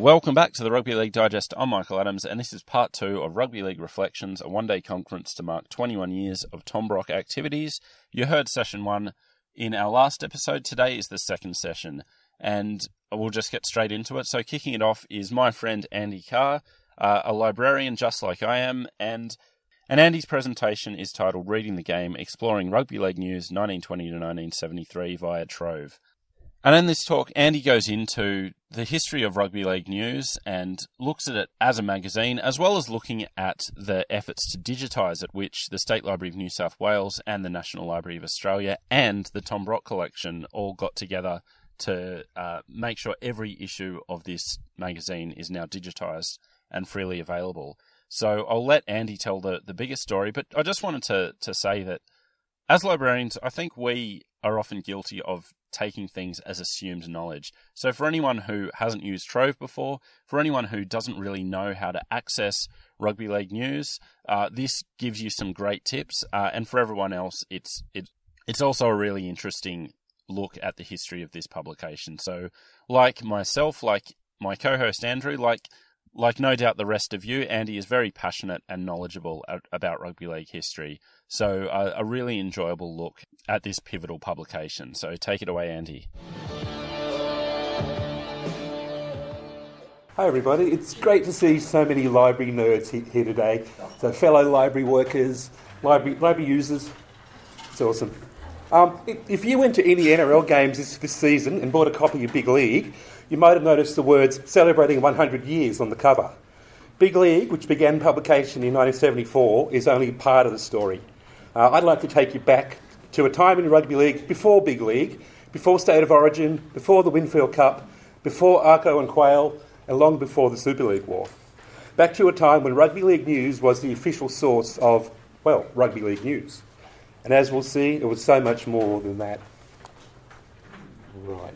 Welcome back to the Rugby League Digest. I'm Michael Adams, and this is part two of Rugby League Reflections, a one day conference to mark 21 years of Tom Brock activities. You heard session one in our last episode. Today is the second session, and we'll just get straight into it. So, kicking it off is my friend Andy Carr, uh, a librarian just like I am, and and Andy's presentation is titled Reading the Game Exploring Rugby League News 1920 to 1973 via Trove. And in this talk, Andy goes into the history of rugby league news and looks at it as a magazine, as well as looking at the efforts to digitise it, which the State Library of New South Wales and the National Library of Australia and the Tom Brock Collection all got together to uh, make sure every issue of this magazine is now digitised and freely available. So I'll let Andy tell the, the biggest story, but I just wanted to, to say that as librarians, I think we are often guilty of taking things as assumed knowledge. So, for anyone who hasn't used Trove before, for anyone who doesn't really know how to access rugby league news, uh, this gives you some great tips. Uh, and for everyone else, it's it, it's also a really interesting look at the history of this publication. So, like myself, like my co-host Andrew, like like no doubt the rest of you, Andy is very passionate and knowledgeable about rugby league history. So, uh, a really enjoyable look at this pivotal publication. So, take it away, Andy. Hi, everybody. It's great to see so many library nerds here today. So, fellow library workers, library, library users. It's awesome. Um, if you went to any NRL games this, this season and bought a copy of Big League, you might have noticed the words celebrating 100 years on the cover. Big League, which began publication in 1974, is only part of the story. Uh, I'd like to take you back to a time in rugby league before Big League, before State of Origin, before the Winfield Cup, before Arko and Quayle, and long before the Super League War. Back to a time when Rugby League News was the official source of, well, Rugby League News. And as we'll see, it was so much more than that. Right.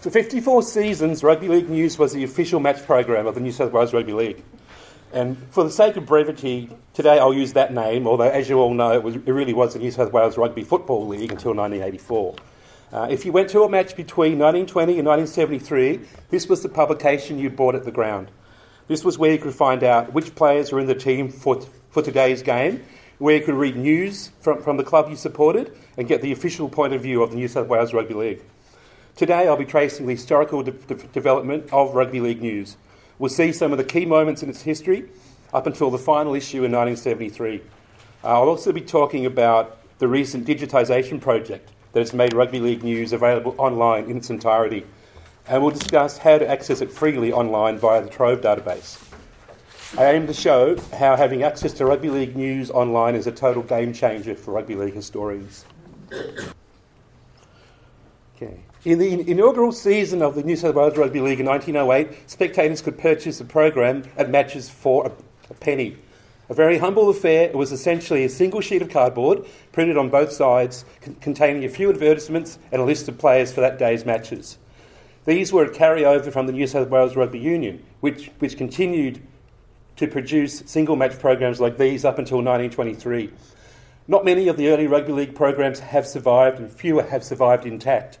For 54 seasons, Rugby League News was the official match program of the New South Wales Rugby League. And for the sake of brevity, today I'll use that name, although, as you all know, it, was, it really was the New South Wales Rugby Football League until 1984. Uh, if you went to a match between 1920 and 1973, this was the publication you bought at the ground. This was where you could find out which players were in the team for, for today's game, where you could read news from, from the club you supported, and get the official point of view of the New South Wales Rugby League. Today I'll be tracing the historical de- de- development of Rugby League News. We'll see some of the key moments in its history up until the final issue in 1973. Uh, I'll also be talking about the recent digitisation project that has made Rugby League News available online in its entirety. And we'll discuss how to access it freely online via the Trove database. I aim to show how having access to Rugby League News online is a total game changer for Rugby League historians. Okay. In the inaugural season of the New South Wales Rugby League in 1908, spectators could purchase the program at matches for a, penny. A very humble affair, it was essentially a single sheet of cardboard printed on both sides, con- containing a few advertisements and a list of players for that day's matches. These were a carryover from the New South Wales Rugby Union, which, which continued to produce single match programs like these up until 1923. Not many of the early rugby league programs have survived, and fewer have survived intact.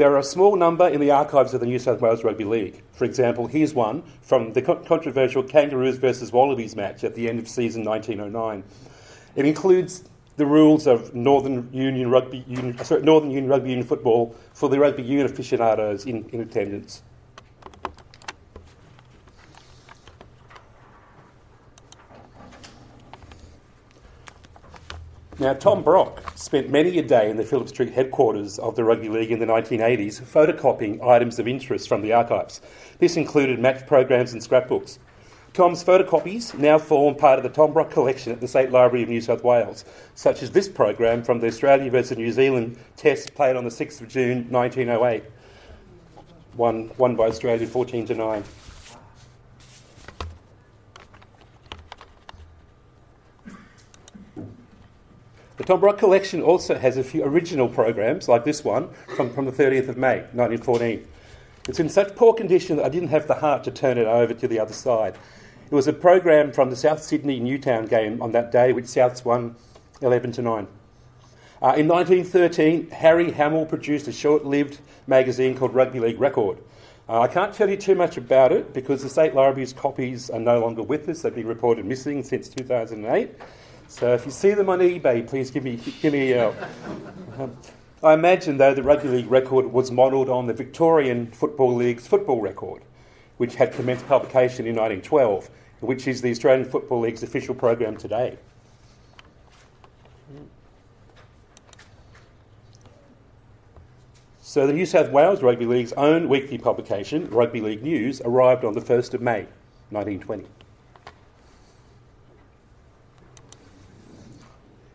There are a small number in the archives of the New South Wales Rugby League. For example, here's one from the controversial Kangaroos versus Wallabies match at the end of season 1909. It includes the rules of Northern Union Rugby Union, sorry, Northern Union Rugby Union football for the rugby union aficionados in, in attendance. Now, Tom Brock spent many a day in the Phillip Street headquarters of the Rugby League in the 1980s photocopying items of interest from the archives. This included match programs and scrapbooks. Tom's photocopies now form part of the Tom Brock collection at the State Library of New South Wales, such as this program from the Australia versus New Zealand test played on the 6th of June 1908, won, won by Australia 14 to 9. The Tom Brock collection also has a few original programs, like this one from, from the 30th of May 1914. It's in such poor condition that I didn't have the heart to turn it over to the other side. It was a program from the South Sydney Newtown game on that day, which Souths won 11 to 9. Uh, in 1913, Harry Hamill produced a short lived magazine called Rugby League Record. Uh, I can't tell you too much about it because the State Library's copies are no longer with us. They've been reported missing since 2008. So if you see them on eBay, please give me, give me a. Um, I imagine, though, the Rugby League record was modelled on the Victorian Football League's football record, which had commenced publication in 1912 which is the Australian Football League's official program today. So, the New South Wales Rugby League's own weekly publication, Rugby League News, arrived on the 1st of May 1920.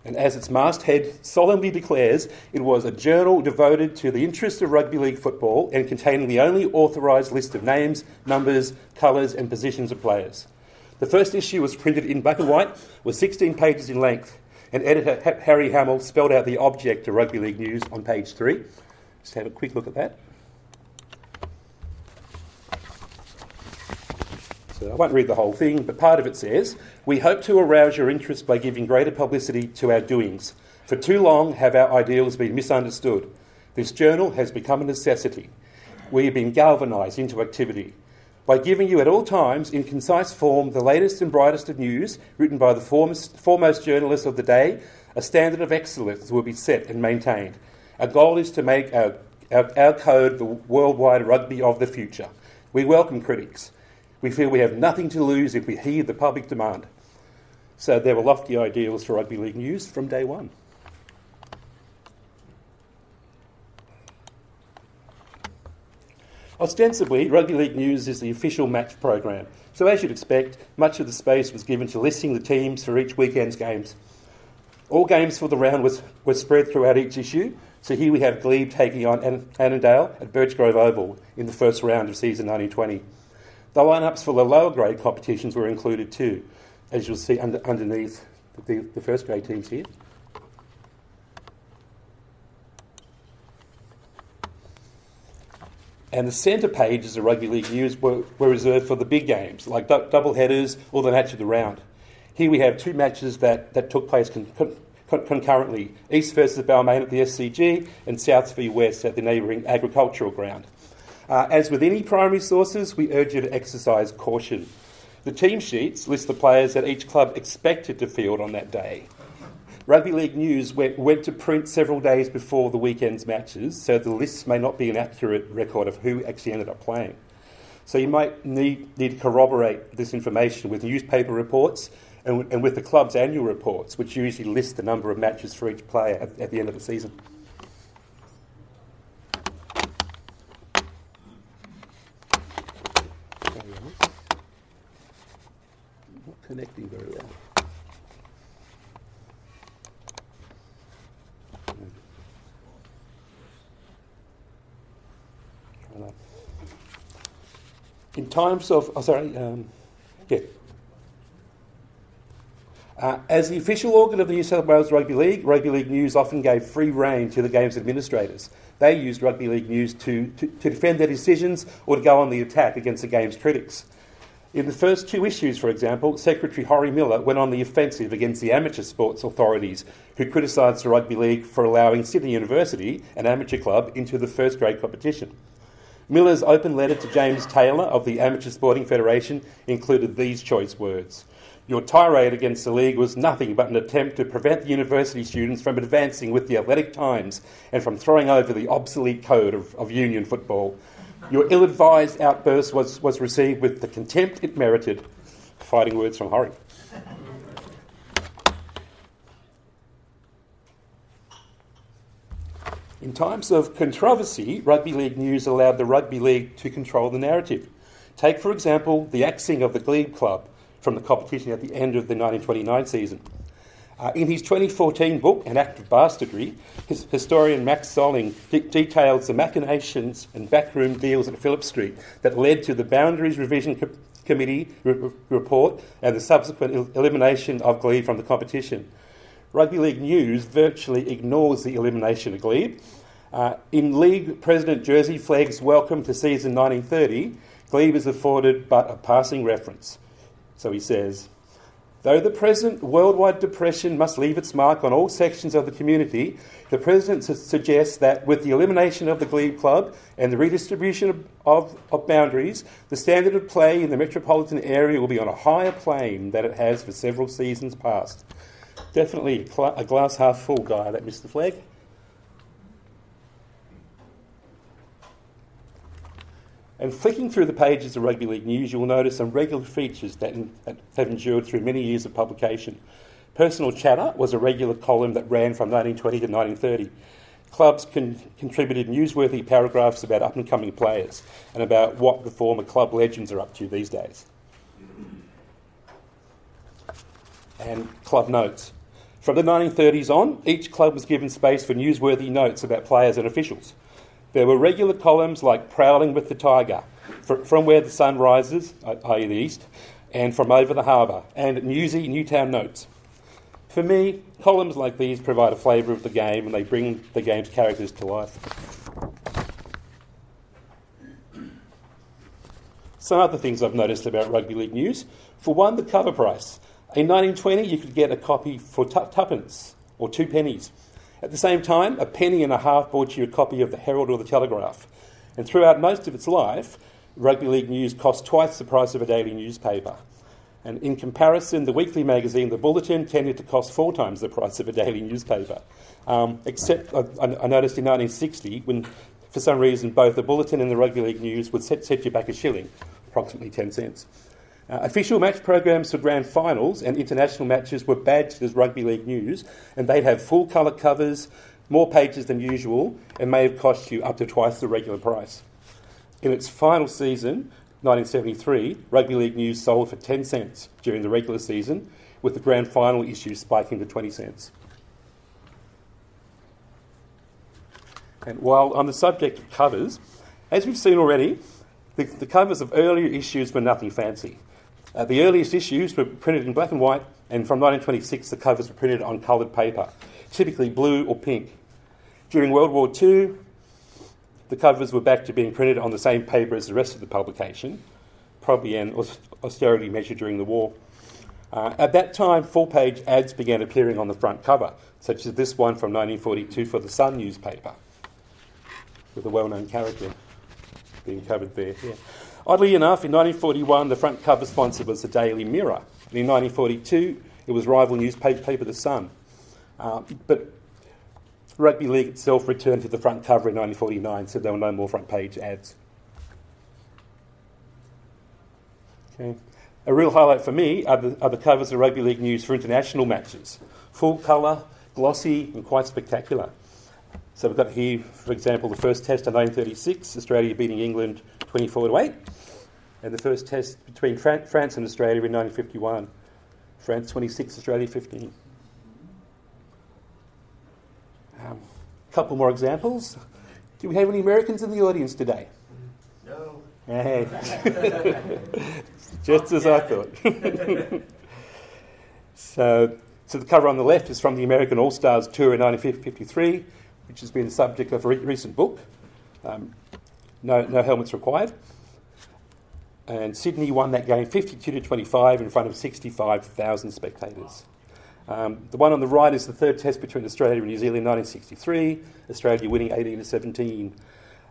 And as its masthead solemnly declares, it was a journal devoted to the interests of rugby league football and containing the only authorised list of names, numbers, colours, and positions of players. The first issue was printed in black and white, was 16 pages in length, and editor Harry Hamill spelled out the object of Rugby League News on page three. Just have a quick look at that. I won't read the whole thing, but part of it says We hope to arouse your interest by giving greater publicity to our doings. For too long have our ideals been misunderstood. This journal has become a necessity. We have been galvanised into activity by giving you at all times, in concise form, the latest and brightest of news written by the foremost, journalists of the day, a standard of excellence will be set and maintained. Our goal is to make our, our, our code the worldwide rugby of the future. We welcome critics. We feel we have nothing to lose if we heed the public demand. So there were lofty ideals for rugby league news from day one. Ostensibly, Rugby League News is the official match program, so as you'd expect, much of the space was given to listing the teams for each weekend's games. All games for the round was, were spread throughout each issue, so here we have Glebe taking on Annandale at Birchgrove Oval in the first round of season 1920. The lineups for the lower grade competitions were included too, as you'll see under, underneath the, the first grade teams here. And the centre pages of rugby league news were, were reserved for the big games, like du- double headers or the match of the round. Here we have two matches that, that took place con- con- concurrently East versus Balmain at the SCG and South v West at the neighbouring agricultural ground. Uh, as with any primary sources, we urge you to exercise caution. The team sheets list the players that each club expected to field on that day. Rugby League News went, went, to print several days before the weekend's matches, so the lists may not be an accurate record of who actually ended up playing. So you might need, need to corroborate this information with newspaper reports and, and with the club's annual reports, which usually list the number of matches for each player at, at the end of the season. Not connecting very well. in times of, oh, sorry, um, yeah. Uh, as the official organ of the New South Wales Rugby League, Rugby League News often gave free rein to the game's administrators. They used Rugby League News to, to, to defend their decisions or to go on the attack against the game's critics. In the first two issues, for example, Secretary Horry Miller went on the offensive against the amateur sports authorities who criticised the Rugby League for allowing Sydney University, an amateur club, into the first grade competition. Miller's open letter to James Taylor of the Amateur Sporting Federation included these choice words. Your tirade against the league was nothing but an attempt to prevent the university students from advancing with the athletic times and from throwing over the obsolete code of, of union football. Your ill advised outburst was, was received with the contempt it merited. Fighting words from Horry. In times of controversy, rugby league news allowed the rugby league to control the narrative. Take, for example, the axing of the Glebe Club from the competition at the end of the 1929 season. Uh, in his 2014 book, An Act of Bastardry, his historian Max Solling de- details the machinations and backroom deals at Phillip Street that led to the Boundaries Revision Co- Committee re- report and the subsequent el- elimination of Glebe from the competition. Rugby League News virtually ignores the elimination of Glebe. Uh, in league president Jersey Flegg's welcome to season 1930, Glebe is afforded but a passing reference. So he says, Though the present worldwide depression must leave its mark on all sections of the community, the President su- suggests that with the elimination of the Glebe Club and the redistribution of, of, of, boundaries, the standard of play in the metropolitan area will be on a higher plane than it has for several seasons past. Definitely a, cl- a glass half full guy, that Mr. Flegg. And flicking through the pages of Rugby League News, you will notice some regular features that, that, have endured through many years of publication. Personal Chatter was a regular column that ran from 1920 to 1930. Clubs con- contributed newsworthy paragraphs about up and coming players and about what the former club legends are up to these days. And club notes. From the 1930s on, each club was given space for newsworthy notes about players and officials. There were regular columns like Prowling with the Tiger, From Where the Sun Rises, uh, i.e., the East, and From Over the Harbour, and Newsy Newtown Notes. For me, columns like these provide a flavour of the game and they bring the game's characters to life. Some other things I've noticed about rugby league news. For one, the cover price. In 1920, you could get a copy for tuppence or two pennies. At the same time, a penny and a half bought you a copy of the Herald or the Telegraph. And throughout most of its life, rugby league news cost twice the price of a daily newspaper. And in comparison, the weekly magazine, The Bulletin, tended to cost four times the price of a daily newspaper. Um, except, I, I, noticed in 1960, when for some reason both The Bulletin and the Rugby League News would set, set you back a shilling, approximately 10 cents. Uh, official match programs for grand finals and international matches were badged as rugby league news, and they'd have full colour covers, more pages than usual, and may have cost you up to twice the regular price. In its final season, 1973, Rugby League News sold for 10 cents during the regular season, with the grand final issue spiking to 20 cents. And while on the subject of covers, as we've seen already, the, the covers of earlier issues were nothing fancy. Uh, the earliest issues were printed in black and white, and from 1926 the covers were printed on coloured paper, typically blue or pink. During World War II, the covers were back to being printed on the same paper as the rest of the publication, probably an austerity measure during the war. Uh, at that time, full page ads began appearing on the front cover, such as this one from 1942 for the Sun newspaper, with a well known character being covered there. Yeah. Oddly enough, in 1941, the front cover sponsor was the Daily Mirror. And in 1942, it was rival newspaper The Sun. Uh, but Rugby League itself returned to the front cover in 1949, so there were no more front page ads. Okay. A real highlight for me are the, are the covers of Rugby League news for international matches. Full colour, glossy, and quite spectacular. So we've got here, for example, the first test of 1936, Australia beating England 24 to 8, and the first test between Fran- France and Australia in 1951. France 26, Australia 15. A um, couple more examples. Do we have any Americans in the audience today? No. Hey. Just as I thought. so, so the cover on the left is from the American All Stars Tour in 1953, which has been the subject of a re- recent book. Um, no, no helmets required. And Sydney won that game 52 to 25 in front of 65,000 spectators. Um, the one on the right is the third test between Australia and New Zealand in 1963, Australia winning 18 to 17.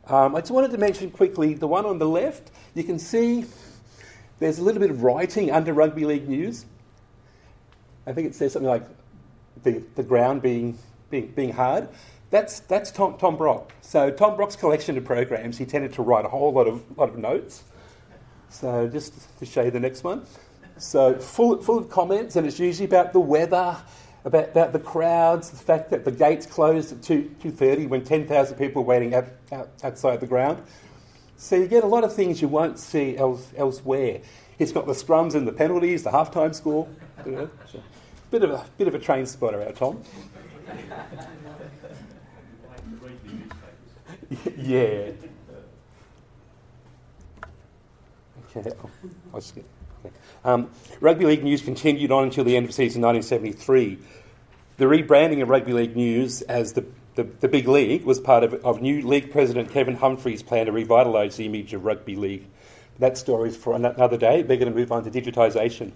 Um, I just wanted to mention quickly the one on the left, you can see there's a little bit of writing under Rugby League News. I think it says something like the, the ground being, being, being hard. That's, that's Tom, Tom Brock. So Tom Brock's collection of programs, he tended to write a whole lot of, lot of notes. So just to show you the next one. So full, full of comments, and it's usually about the weather about, about the crowds, the fact that the gates closed at 2, 2.30 when 10,000 people were waiting out, out, outside the ground. So you get a lot of things you won't see else, elsewhere. It's got the scrums and the penalties, the halftime score. Bit of a bit of a train spotter, our Tom. yeah. Okay. Oh, um, rugby league news continued on until the end of season 1973. The rebranding of rugby league news as the, the, the big league was part of, of new league president Kevin Humphreys' plan to revitalise the image of rugby league. That story is for another day. We're going to move on to digitisation.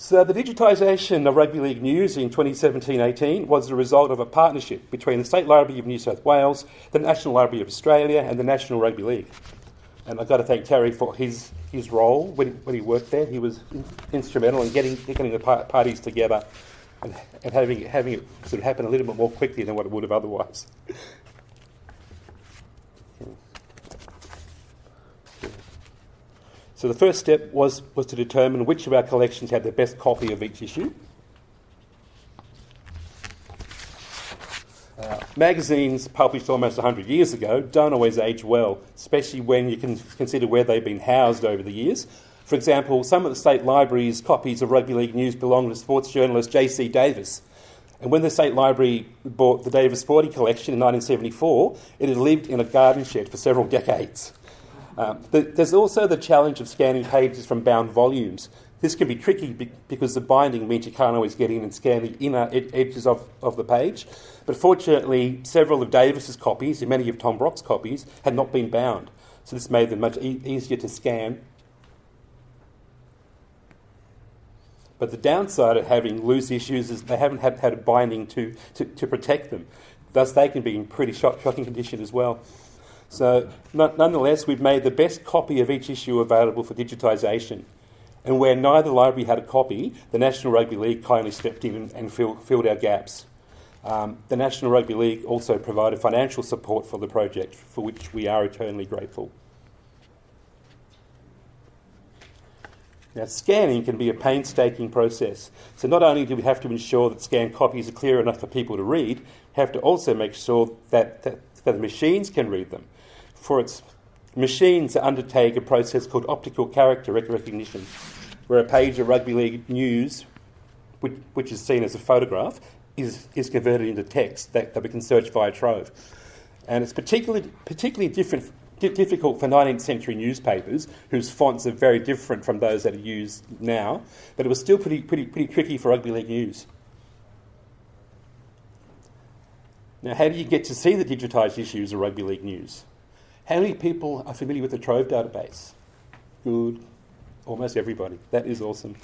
So, the digitisation of rugby league news in 2017 18 was the result of a partnership between the State Library of New South Wales, the National Library of Australia, and the National Rugby League. And I've got to thank Terry for his, his role when, when he worked there. He was in, instrumental in getting, getting the parties together and, and having, having it sort of happen a little bit more quickly than what it would have otherwise. So the first step was, was to determine which of our collections had the best copy of each issue. Uh, magazines published almost 100 years ago don't always age well, especially when you can consider where they've been housed over the years. For example, some of the state libraries' copies of rugby league news belong to sports journalist J.C. Davis. And when the State Library bought the Davis Sporting Collection in 1974, it had lived in a garden shed for several decades. Um, there's also the challenge of scanning pages from bound volumes. This can be tricky because the binding means you can't always get in and scan the inner ed- edges of, of the page. But fortunately, several of Davis's copies and many of Tom Brock's copies had not been bound. So this made them much e- easier to scan. But the downside of having loose issues is they haven't had, had a binding to, to, to protect them. Thus, they can be in pretty shock, shocking condition as well. So, nonetheless, we've made the best copy of each issue available for digitisation. And where neither library had a copy, the National Rugby League kindly stepped in and, and fill, filled our gaps. Um, the National Rugby League also provided financial support for the project, for which we are eternally grateful. Now, scanning can be a painstaking process. So, not only do we have to ensure that scanned copies are clear enough for people to read, we have to also make sure that, that, that the machines can read them for its machines to undertake a process called optical character recognition, where a page of rugby league news, which, which is seen as a photograph, is, is converted into text that, that we can search via Trove. And it's particularly, particularly different, difficult for 19th century newspapers, whose fonts are very different from those that are used now, but it was still pretty, pretty, pretty tricky for rugby league news. Now, how do you get to see the digitised issues of rugby league news? How many people are familiar with the Trove database? Good. Almost everybody. That is awesome.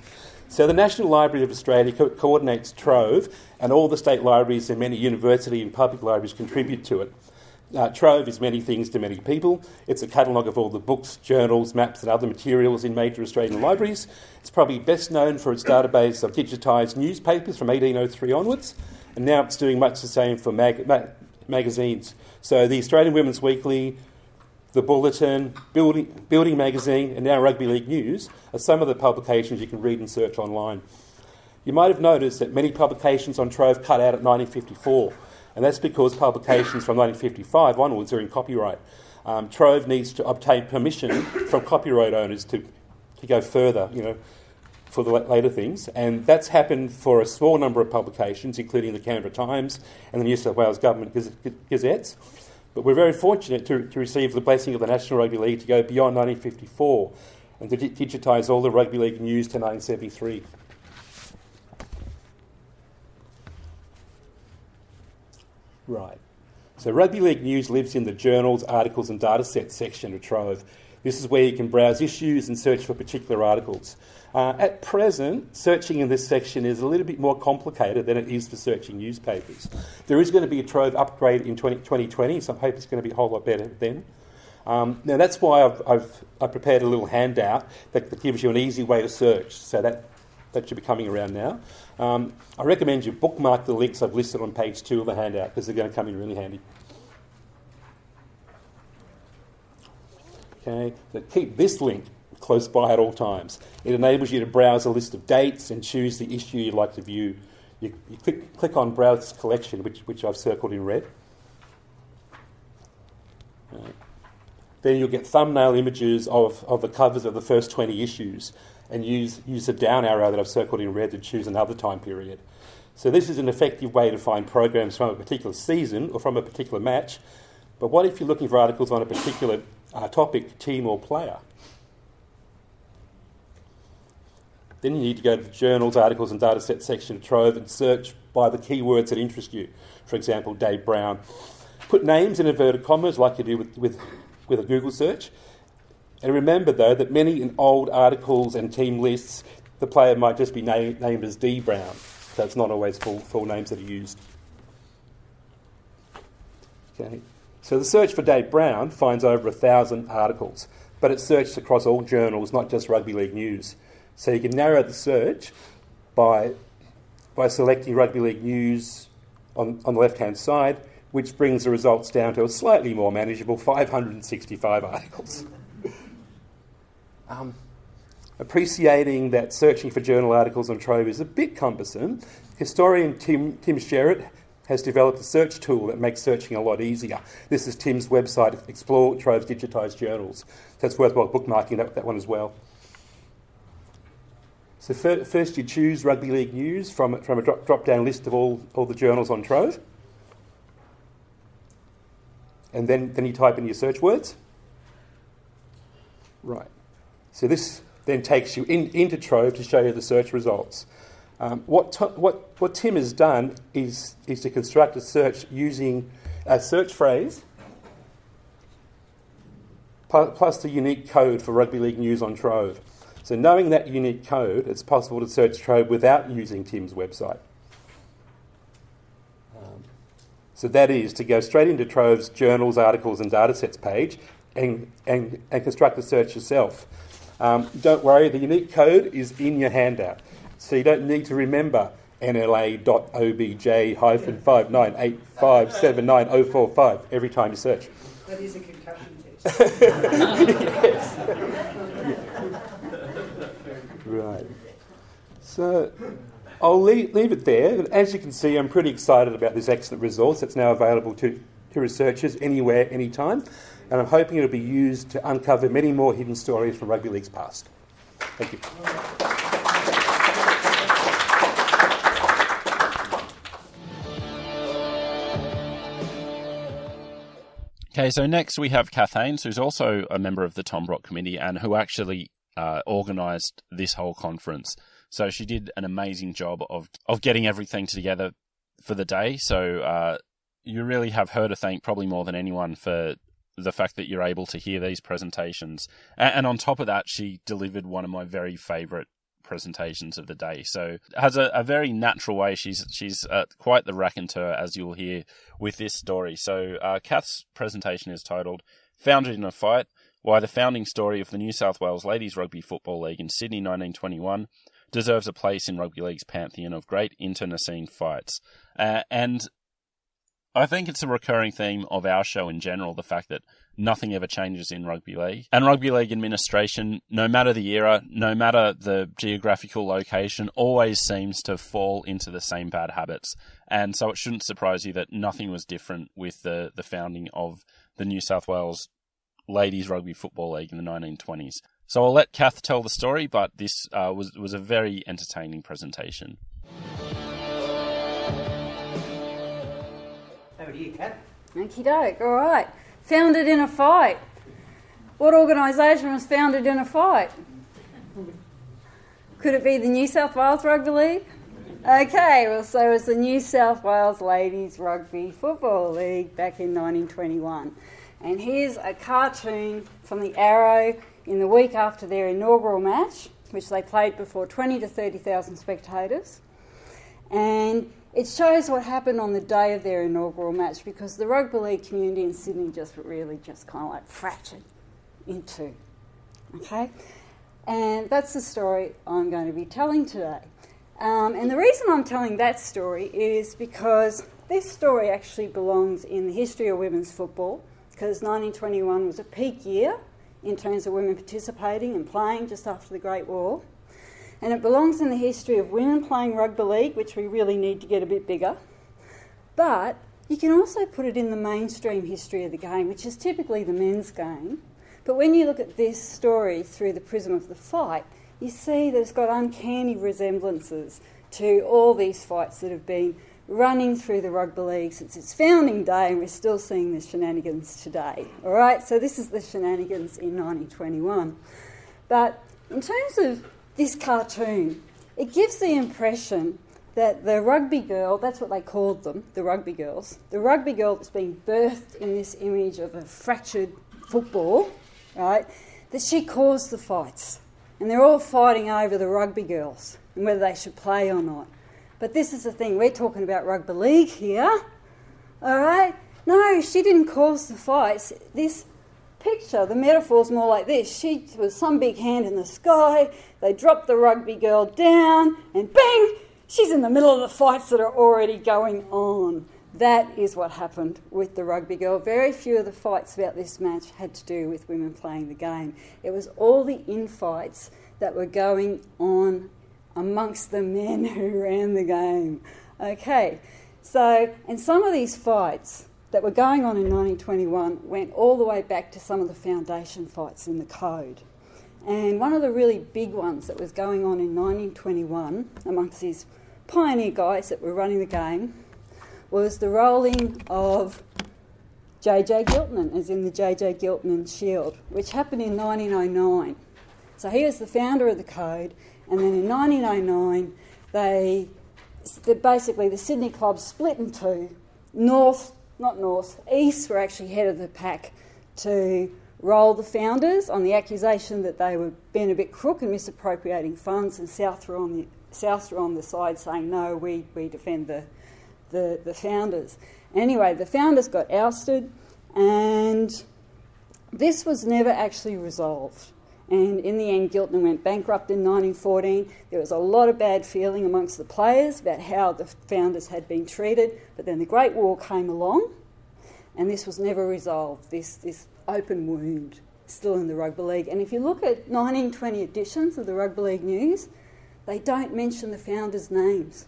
So, the National Library of Australia co- coordinates Trove, and all the state libraries and many university and public libraries contribute to it. Uh, Trove is many things to many people. It's a catalogue of all the books, journals, maps, and other materials in major Australian libraries. It's probably best known for its database of digitised newspapers from 1803 onwards, and now it's doing much the same for mag- ma- magazines. So, the Australian Women's Weekly, the Bulletin, Building, Building Magazine, and now Rugby League News are some of the publications you can read and search online. You might have noticed that many publications on Trove cut out at 1954, and that's because publications from 1955 onwards are in copyright. Um, Trove needs to obtain permission from copyright owners to, to go further, you know, for the later things, and that's happened for a small number of publications, including the Canberra Times and the New South Wales Government Gazettes. But we're very fortunate to, to receive the blessing of the National Rugby League to go beyond 1954 and to digitise all the rugby league news to 1973. Right. So rugby league news lives in the journals, articles, and data sets section of Trove. This is where you can browse issues and search for particular articles. Uh, at present, searching in this section is a little bit more complicated than it is for searching newspapers. There is going to be a Trove upgrade in 20, 2020, so I hope it's going to be a whole lot better then. Um, now, that's why I've, I've, I've, prepared a little handout that, that, gives you an easy way to search. So that, that should be coming around now. Um, I recommend you bookmark the links I've listed on page two of the handout because they're going to come in really handy. Okay, so keep this link close by at all times. It enables you to browse a list of dates and choose the issue you'd like to view. you, you click, click on Browse Collection, which, which I've circled in red. Then you'll get thumbnail images of, of the covers of the first 20 issues and use, use the down arrow that I've circled in red to choose another time period. So this is an effective way to find programs from a particular season or from a particular match. But what if you're looking for articles on a particular uh, topic, team, or player? Then you need to go to the journals, articles, and dataset section of Trove and search by the keywords that interest you. For example, Dave Brown. Put names in inverted commas like you do with, with with a Google search. And remember, though, that many in old articles and team lists, the player might just be na- named as D Brown. So it's not always full, full names that are used. Okay. So the search for Dave Brown finds over a thousand articles, but it's searched across all journals, not just rugby league news. So you can narrow the search by, by selecting rugby league news on, on the left hand side which brings the results down to a slightly more manageable 565 articles. um, appreciating that searching for journal articles on Trove is a bit cumbersome, historian Tim, Tim Sherratt has developed a search tool that makes searching a lot easier. This is Tim's website, Explore Trove's Digitised Journals. So it's worthwhile bookmarking that, that one as well. So first you choose Rugby League News from, from a drop, drop down list of all, all the journals on Trove and then, then you type in your search words. Right. So this then takes you in, into Trove to show you the search results. Um, what, what, what Tim has done is, is to construct a search using a search phrase plus the unique code for rugby league news on Trove. So, knowing that unique code, it's possible to search Trove without using Tim's website. So that is to go straight into Trove's journals, articles, and datasets page and, and, and construct a search yourself. Um, don't worry, the unique code is in your handout. So you don't need to remember NLA.OBJ 598579045 every time you search. That is a concussion test. yes. Right. So I'll leave, leave it there. As you can see, I'm pretty excited about this excellent resource that's now available to, to researchers anywhere, anytime. And I'm hoping it'll be used to uncover many more hidden stories from rugby league's past. Thank you. Okay, so next we have Kath Haines, who's also a member of the Tom Brock Committee and who actually uh, organised this whole conference. So she did an amazing job of of getting everything together for the day. So uh, you really have her to thank, probably more than anyone, for the fact that you're able to hear these presentations. And, and on top of that, she delivered one of my very favourite presentations of the day. So has a, a very natural way. She's she's uh, quite the raconteur, as you'll hear with this story. So uh, Kath's presentation is titled "Founded in a Fight: Why the Founding Story of the New South Wales Ladies Rugby Football League in Sydney 1921 deserves a place in rugby league's pantheon of great internecine fights. Uh, and I think it's a recurring theme of our show in general the fact that nothing ever changes in rugby league. And rugby league administration, no matter the era, no matter the geographical location, always seems to fall into the same bad habits. And so it shouldn't surprise you that nothing was different with the, the founding of the New South Wales Ladies Rugby Football League in the 1920s. So I'll let Kath tell the story, but this uh, was was a very entertaining presentation. Over to you, Kath. Okie doke. All right. Founded in a fight. What organisation was founded in a fight? Could it be the New South Wales Rugby League? Okay, well, so it was the New South Wales Ladies Rugby Football League back in 1921. And here's a cartoon from the Arrow in the week after their inaugural match, which they played before 20 to 30,000 spectators. And it shows what happened on the day of their inaugural match because the rugby league community in Sydney just really just kind of like fractured into. Okay? And that's the story I'm going to be telling today. Um, and the reason I'm telling that story is because this story actually belongs in the history of women's football because 1921 was a peak year in terms of women participating and playing just after the Great War. and it belongs in the history of women playing rugby league, which we really need to get a bit bigger. But you can also put it in the mainstream history of the game, which is typically the men's game. But when you look at this story through the prism of the fight, you see that it's got uncanny resemblances to all these fights that have been running through the rugby league since its founding day, and we're still seeing the shenanigans today. All right, so this is the shenanigans in 1921. But in terms of this cartoon, it gives the impression that the rugby girl, that's what they called them, the rugby girls, the rugby girl that's being birthed in this image of a fractured football, right, that she caused the fights. And they're all fighting over the rugby girls and whether they should play or not. But this is the thing, we're talking about rugby league here. All right? No, she didn't cause the fights. This picture, the metaphor's more like this. She was some big hand in the sky, they dropped the rugby girl down, and bang, she's in the middle of the fights that are already going on. That is what happened with the rugby girl. Very few of the fights about this match had to do with women playing the game. It was all the infights that were going on amongst the men who ran the game. Okay, so, and some of these fights that were going on in 1921 went all the way back to some of the foundation fights in the code. And one of the really big ones that was going on in 1921 amongst these pioneer guys that were running the game was the rolling of J.J. Giltinan, as in the J.J. Giltinan Shield, which happened in 1909. So he was the founder of the code, and then in 1909, they basically the Sydney club split in two. North, not North, East were actually head of the pack to roll the founders on the accusation that they were being a bit crook and misappropriating funds, and South were on the South were on the side saying no, we, we defend the, the the founders. Anyway, the founders got ousted, and this was never actually resolved. And in the end, Giltinan went bankrupt in 1914. There was a lot of bad feeling amongst the players about how the founders had been treated. But then the Great War came along, and this was never resolved. This, this open wound still in the Rugby League. And if you look at 1920 editions of the Rugby League News, they don't mention the founders' names.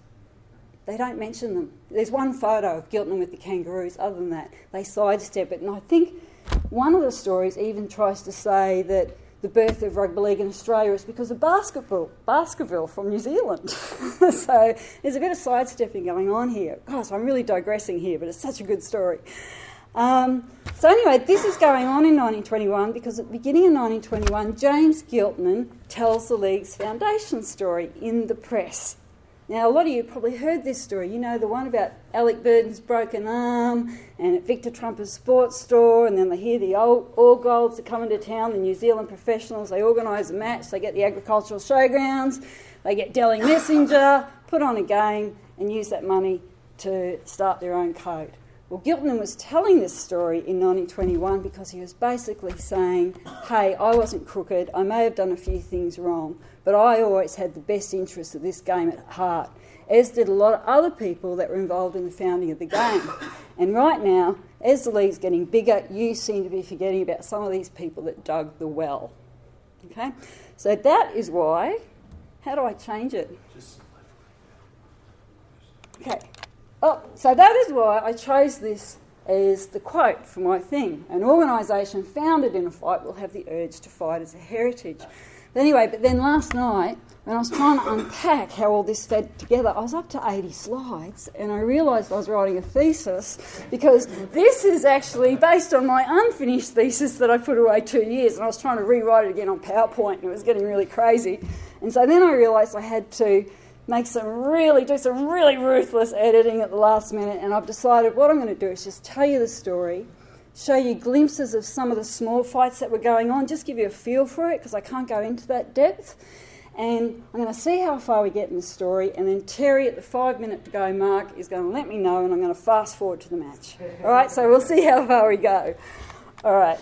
They don't mention them. There's one photo of Giltinan with the kangaroos. Other than that, they sidestep it. And I think one of the stories even tries to say that the birth of rugby league in Australia is because of basketball, Baskerville from New Zealand. so there's a bit of sidestepping going on here. Gosh, I'm really digressing here, but it's such a good story. Um, so anyway, this is going on in 1921 because at the beginning of 1921, James Giltinan tells the league's foundation story in the press. Now, a lot of you probably heard this story. You know, the one about Alec Burdon's broken arm and at Victor Trumper's sports store, and then they hear the old, Golds are coming to town, the New Zealand professionals, they organise a match, they get the agricultural showgrounds, they get Dally Messenger, put on a game, and use that money to start their own code. Well, Giltinan was telling this story in 1921 because he was basically saying, hey, I wasn't crooked, I may have done a few things wrong, but I always had the best interests of this game at heart, as did a lot of other people that were involved in the founding of the game. And right now, as the league's getting bigger, you seem to be forgetting about some of these people that dug the well. Okay? So that is why. How do I change it? Just. Okay. Oh, so that is why I chose this as the quote for my thing. An organisation founded in a fight will have the urge to fight as a heritage. But anyway, but then last night, when I was trying to unpack how all this fed together, I was up to 80 slides and I realised I was writing a thesis because this is actually based on my unfinished thesis that I put away two years and I was trying to rewrite it again on PowerPoint and it was getting really crazy. And so then I realised I had to make some really, do some really ruthless editing at the last minute, and I've decided what I'm going to do is just tell you the story, show you glimpses of some of the small fights that were going on, just give you a feel for it because I can't go into that depth. And I'm going to see how far we get in the story, and then Terry at the five minute to go mark is going to let me know, and I'm going to fast forward to the match. All right, so we'll see how far we go. All right,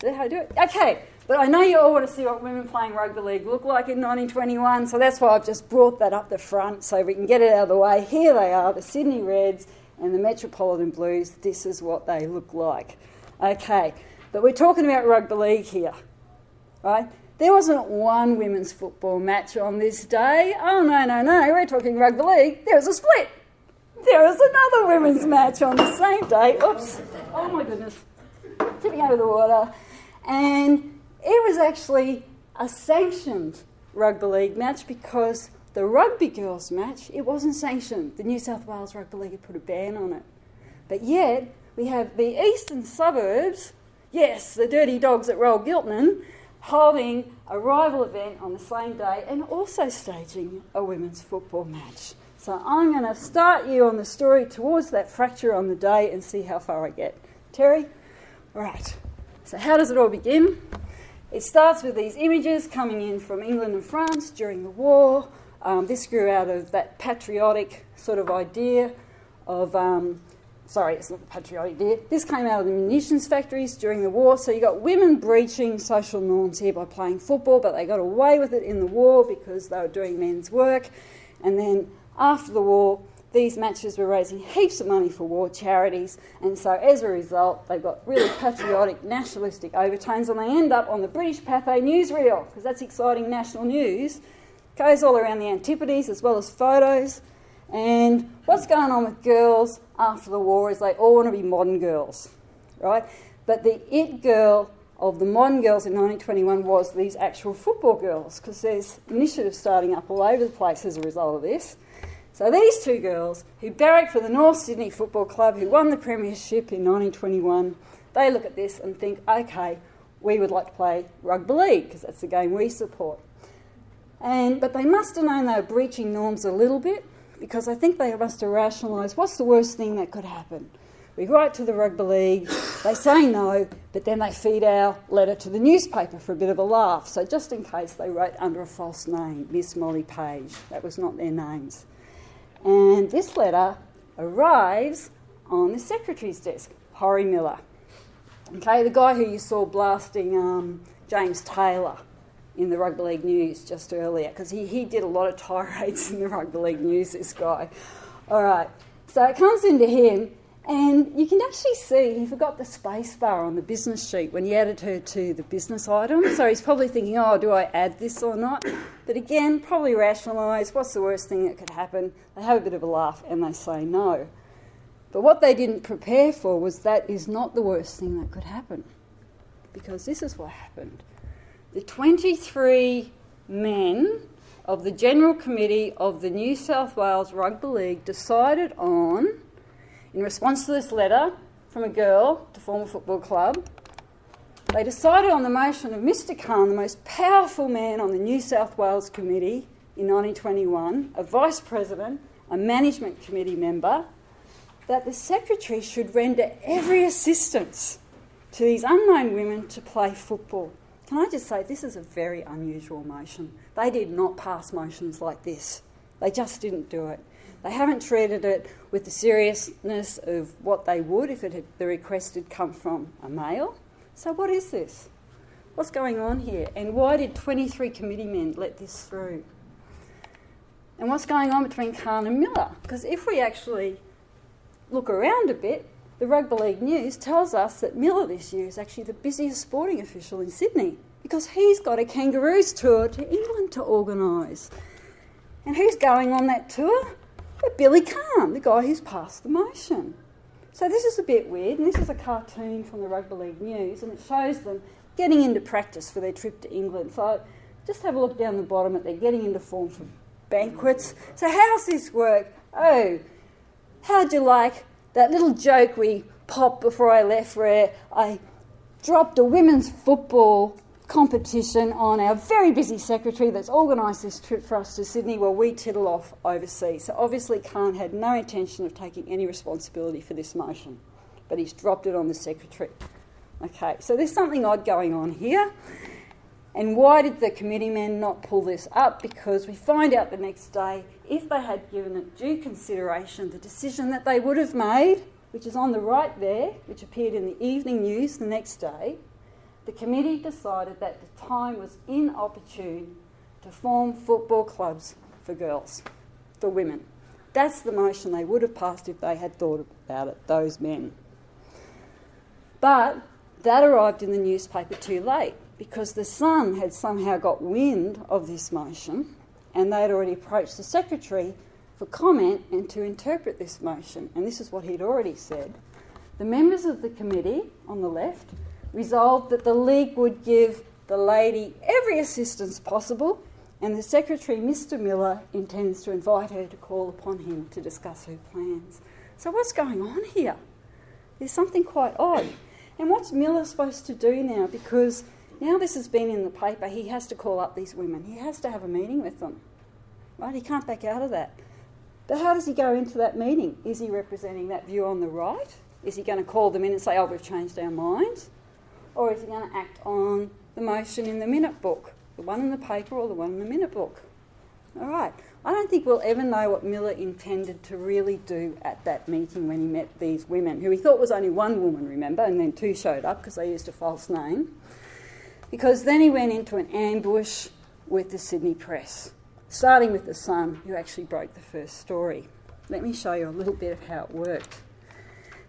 see how I do it? Okay, but I know you all want to see what women playing rugby league look like in 1921, so that's why I've just brought that up the front so we can get it out of the way. Here they are, the Sydney Reds and the Metropolitan Blues. This is what they look like. Okay, but we're talking about rugby league here, right? there wasn't one women's football match on this day. Oh, no, no, no, we're talking rugby league. There was a split. There was another women's match on the same day. Oops. Oh, my goodness. Tipping over the water. And it was actually a sanctioned rugby league match because the rugby girls match, it wasn't sanctioned. The New South Wales Rugby League had put a ban on it. But yet, we have the eastern suburbs, yes, the dirty dogs at Royal Giltinan, holding a rival event on the same day and also staging a women's football match. So I'm going to start you on the story towards that fracture on the day and see how far I get. Terry? Right. So, how does it all begin? It starts with these images coming in from England and France during the war. Um, this grew out of that patriotic sort of idea of um, sorry, it's not the patriotic idea. This came out of the munitions factories during the war. So you got women breaching social norms here by playing football, but they got away with it in the war because they were doing men's work. And then after the war, these matches were raising heaps of money for war charities, and so as a result, they've got really patriotic, nationalistic overtones, and they end up on the British Pathé newsreel because that's exciting national news. Goes all around the Antipodes as well as photos. And what's going on with girls after the war is they all want to be modern girls, right? But the it girl of the modern girls in 1921 was these actual football girls because there's initiatives starting up all over the place as a result of this. So these two girls who barracked for the North Sydney Football Club, who won the premiership in 1921, they look at this and think, okay, we would like to play rugby league because that's the game we support. And but they must have known they were breaching norms a little bit because I think they must have rationalised what's the worst thing that could happen. We write to the rugby league, they say no, but then they feed our letter to the newspaper for a bit of a laugh. So just in case they wrote under a false name, Miss Molly Page, that was not their names. And this letter arrives on the secretary's desk, Horry Miller. Okay, the guy who you saw blasting um, James Taylor in the Rugby League News just earlier, because he, he did a lot of tirades in the Rugby League News, this guy. All right, so it comes into him, and you can actually see he forgot the space bar on the business sheet when he added her to the business item. So he's probably thinking, oh, do I add this or not? But again, probably rationalise what's the worst thing that could happen. They have a bit of a laugh and they say no. But what they didn't prepare for was that is not the worst thing that could happen. Because this is what happened the 23 men of the General Committee of the New South Wales Rugby League decided on, in response to this letter from a girl to form a football club, they decided on the motion of Mr. Cann, the most powerful man on the New South Wales Committee in 1921, a vice president, a management committee member, that the secretary should render every assistance to these unknown women to play football. Can I just say, this is a very unusual motion. They did not pass motions like this, they just didn't do it. They haven't treated it with the seriousness of what they would if had, the request had come from a male. So, what is this? What's going on here? And why did 23 committee men let this through? And what's going on between Cann and Miller? Because if we actually look around a bit, the Rugby League News tells us that Miller this year is actually the busiest sporting official in Sydney because he's got a kangaroos tour to England to organise. And who's going on that tour? But Billy Cann, the guy who's passed the motion. So this is a bit weird, and this is a cartoon from the Rugby League News, and it shows them getting into practice for their trip to England. So just have a look down the bottom at they're getting into form for banquets. So how's this work? Oh, how'd you like that little joke we popped before I left where I dropped a women's football competition on our very busy secretary that's organised this trip for us to Sydney while we tittle off overseas. So obviously Cann had no intention of taking any responsibility for this motion, but he's dropped it on the secretary. Okay, so there's something odd going on here. And why did the committee men not pull this up? Because we find out the next day if they had given it due consideration, the decision that they would have made, which is on the right there, which appeared in the evening news the next day, the committee decided that the time was inopportune to form football clubs for girls, for women. That's the motion they would have passed if they had thought about it, those men. But that arrived in the newspaper too late because the Sun had somehow got wind of this motion and they had already approached the Secretary for comment and to interpret this motion. And this is what he'd already said. The members of the committee on the left resolved that the League would give the lady every assistance possible, and the Secretary, Mr. Miller, intends to invite her to call upon him to discuss her plans. So, what's going on here? There's something quite odd. And what's Miller supposed to do now? Because now this has been in the paper, he has to call up these women, he has to have a meeting with them. Right? He can't back out of that. But how does he go into that meeting? Is he representing that view on the right? Is he going to call them in and say, oh, we've changed our minds? Or is he going to act on the motion in the minute book, the one in the paper or the one in the minute book? All right. I don't think we'll ever know what Miller intended to really do at that meeting when he met these women, who he thought was only one woman, remember, and then two showed up because they used a false name. Because then he went into an ambush with the Sydney Press starting with the Sun, who actually broke the first story. Let me show you a little bit of how it worked.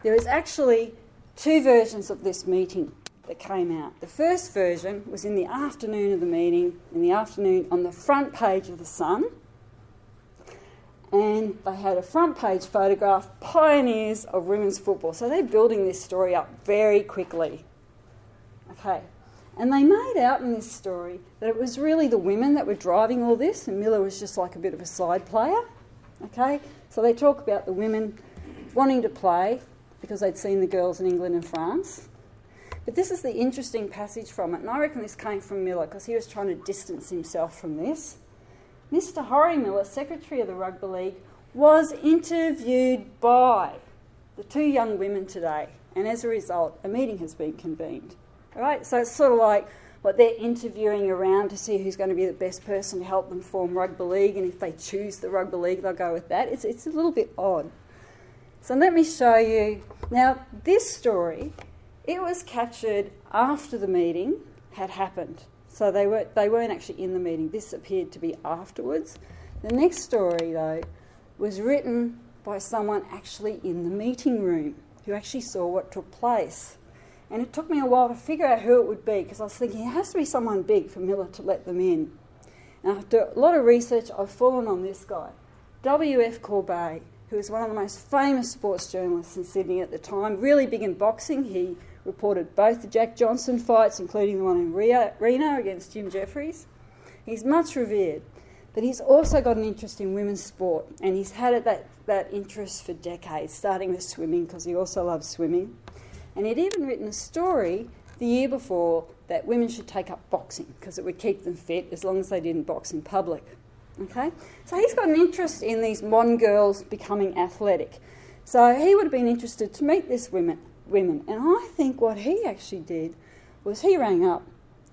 There is actually two versions of this meeting that came out. The first version was in the afternoon of the meeting, in the afternoon on the front page of the Sun, and they had a front page photograph pioneers of women's football. So they're building this story up very quickly. Okay, and they made out in this story that it was really the women that were driving all this, and Miller was just like a bit of a side player. Okay? So they talk about the women wanting to play because they'd seen the girls in England and France. But this is the interesting passage from it, and I reckon this came from Miller because he was trying to distance himself from this. Mr. Horry Miller, Secretary of the Rugby League, was interviewed by the two young women today, and as a result, a meeting has been convened right? So it's sort of like what they're interviewing around to see who's going to be the best person to help them form rugby league, and if they choose the rugby league, they'll go with that. It's, it's a little bit odd. So let me show you. Now, this story, it was captured after the meeting had happened. So they, were, they weren't actually in the meeting. This appeared to be afterwards. The next story, though, was written by someone actually in the meeting room who actually saw what took place. And it took me a while to figure out who it would be because I was thinking it has to be someone big for Miller to let them in. And after a lot of research, I've fallen on this guy, W.F. Corbett, who was one of the most famous sports journalists in Sydney at the time, really big in boxing. He reported both the Jack Johnson fights, including the one in Reno against Jim Jeffries. He's much revered, but he's also got an interest in women's sport, and he's had that, that interest for decades, starting with swimming because he also loves swimming. And he'd even written a story the year before that women should take up boxing because it would keep them fit as long as they didn't box in public. Okay? So he's got an interest in these modern girls becoming athletic. So he would have been interested to meet this women, women. And I think what he actually did was he rang up,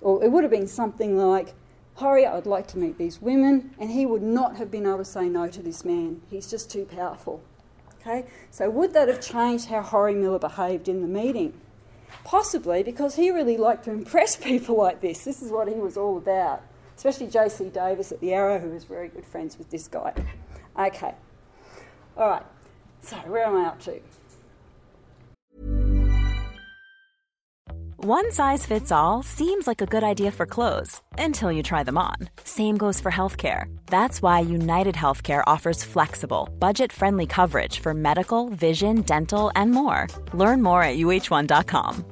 or it would have been something like, Horry, I'd like to meet these women, and he would not have been able to say no to this man. He's just too powerful. Okay? So would that have changed how Horry Miller behaved in the meeting? Possibly, because he really liked to impress people like this. This is what he was all about. Especially J.C. Davis at the Arrow, who was very good friends with this guy. Okay. All right. So, where am I up to? One size fits all seems like a good idea for clothes until you try them on. Same goes for healthcare. That's why United Healthcare offers flexible, budget friendly coverage for medical, vision, dental, and more. Learn more at uh1.com.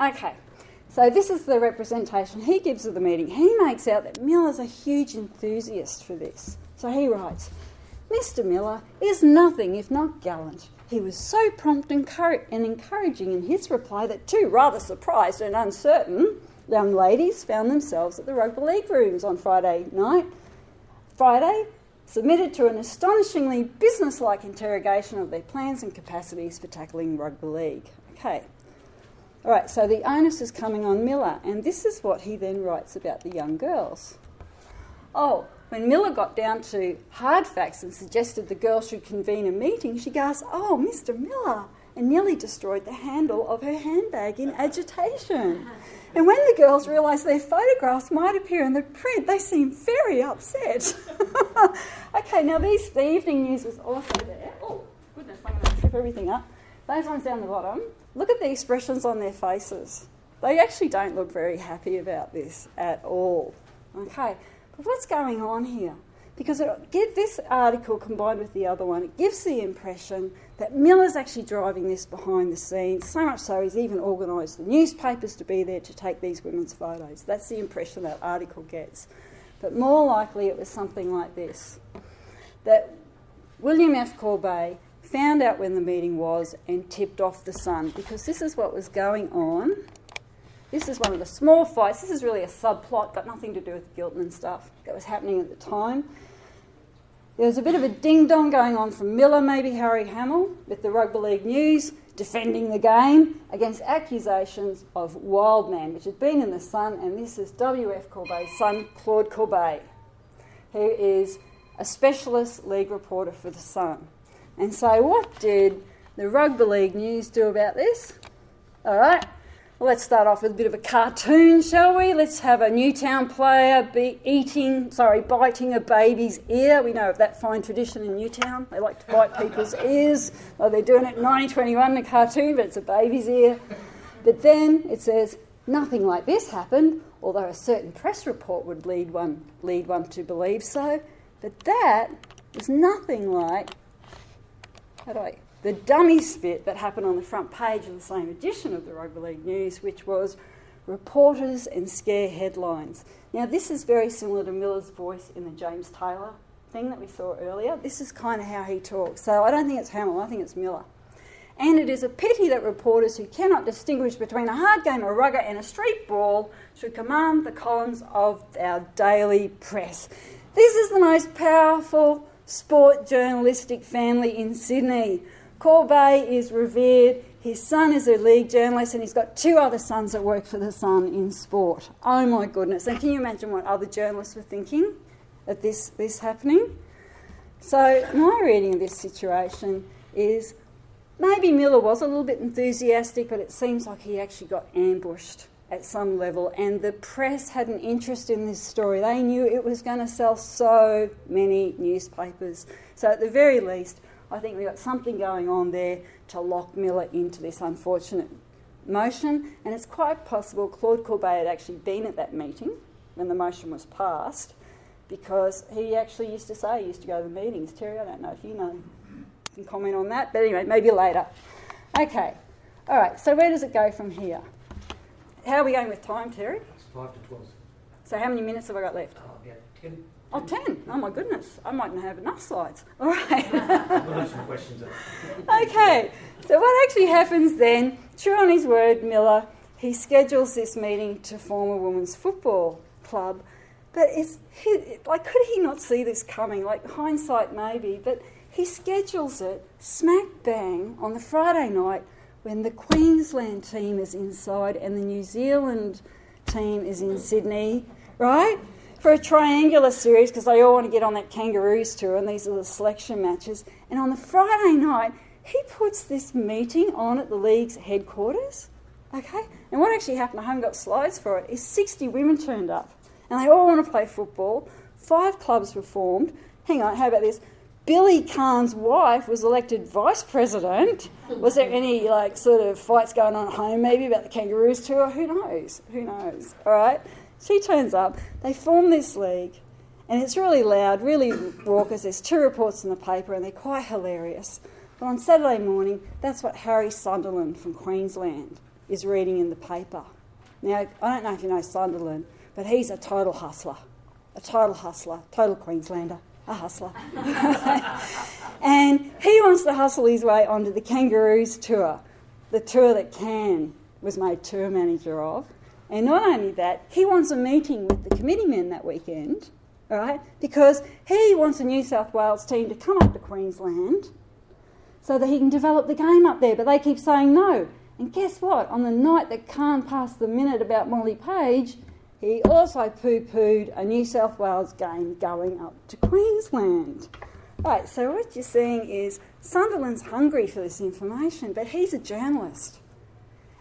Okay, so this is the representation he gives of the meeting. He makes out that Miller's a huge enthusiast for this. So he writes Mr. Miller is nothing if not gallant he was so prompt and, encouraging in his reply that two rather surprised and uncertain young ladies found themselves at the rugby league rooms on Friday night. Friday submitted to an astonishingly businesslike interrogation of their plans and capacities for tackling rugby league. Okay. All right, so the onus is coming on Miller, and this is what he then writes about the young girls. Oh, when Miller got down to hard facts and suggested the girl should convene a meeting, she gasped, Oh, Mr. Miller, and nearly destroyed the handle of her handbag in agitation. And when the girls realised their photographs might appear in the print, they seemed very upset. okay, now these, the evening news was also there. Oh, goodness, I'm going to trip everything up. those ones down the bottom, look at the expressions on their faces. They actually don't look very happy about this at all. Okay, what's going on here? Because it, get this article combined with the other one, it gives the impression that Miller's actually driving this behind the scenes, so much so he's even organised the newspapers to be there to take these women's photos. That's the impression that article gets. But more likely it was something like this that William F. Corbett found out when the meeting was and tipped off the Sun because this is what was going on. This is one of the small fights. This is really a subplot, got nothing to do with Giltinan stuff that was happening at the time. There was a bit of a ding dong going on from Miller, maybe Harry Hamill, with the Rugby League News defending the game against accusations of wildman, which had been in the Sun, and this is W.F. Corbett's son, Claude Corbet, who is a specialist league reporter for the Sun. And so, what did the Rugby League News do about this? All right, let's start off with a bit of a cartoon, shall we? Let's have a Newtown player be eating, sorry, biting a baby's ear. We know of that fine tradition in Newtown. They like to bite people's ears. Well, they're doing it in 1921 in a cartoon, but it's a baby's ear. But then it says, nothing like this happened, although a certain press report would lead one, lead one to believe so. But that is nothing like, how do I, the dummy spit that happened on the front page of the same edition of the Rugby League News, which was reporters and scare headlines. Now, this is very similar to Miller's voice in the James Taylor thing that we saw earlier. This is kind of how he talks. So I don't think it's Hamill, I think it's Miller. And it is a pity that reporters who cannot distinguish between a hard game of rugger and a street brawl should command the columns of our daily press. This is the most powerful sport journalistic family in Sydney. Corbett is revered. His son is a league journalist, and he's got two other sons that work for the Sun in sport. Oh my goodness! And can you imagine what other journalists were thinking at this this happening? So my reading of this situation is maybe Miller was a little bit enthusiastic, but it seems like he actually got ambushed at some level, and the press had an interest in this story. They knew it was going to sell so many newspapers. So at the very least, I think we've got something going on there to lock Miller into this unfortunate motion, and it's quite possible Claude Corbett had actually been at that meeting when the motion was passed because he actually used to say he used to go to the meetings. Terry, I don't know if you know, you can comment on that, but anyway, maybe later. Okay, all right, so where does it go from here? How are we going with time, Terry? It's 5 to 12. So, how many minutes have I got left? Uh, oh, yeah, 10. Oh, 10. Oh, my goodness. I mightn't have enough slides. All right. We'll have some questions. okay, so what actually happens then, true on his word, Miller, he schedules this meeting to form a women's football club. But it's he, like, could he not see this coming? Like, hindsight maybe, but he schedules it smack bang on the Friday night when the Queensland team is inside and the New Zealand team is in Sydney, right? For a triangular series because they all want to get on that Kangaroos tour, and these are the selection matches. And on the Friday night, he puts this meeting on at the league's headquarters. Okay? And what actually happened, I haven't got slides for it, is 60 women turned up. And they all want to play football. Five clubs were formed. Hang on, how about this? Billy Cann's wife was elected vice president. Was there any like sort of fights going on at home maybe about the Kangaroos tour? Who knows? Who knows? All right. She turns up, they form this league, and it's really loud, really raucous. There's two reports in the paper, and they're quite hilarious. But on Saturday morning, that's what Harry Sunderland from Queensland is reading in the paper. Now, I don't know if you know Sunderland, but he's a total hustler. A total hustler, total Queenslander, a hustler. and he wants to hustle his way onto the Kangaroos tour, the tour that Cann was made tour manager of. And not only that, he wants a meeting with the committee men that weekend, right? Because he wants a New South Wales team to come up to Queensland so that he can develop the game up there. But they keep saying no. And guess what? On the night that Cann passed the minute about Molly Page, he also poo pooed a New South Wales game going up to Queensland. Right, so what you're seeing is Sunderland's hungry for this information, but he's a journalist.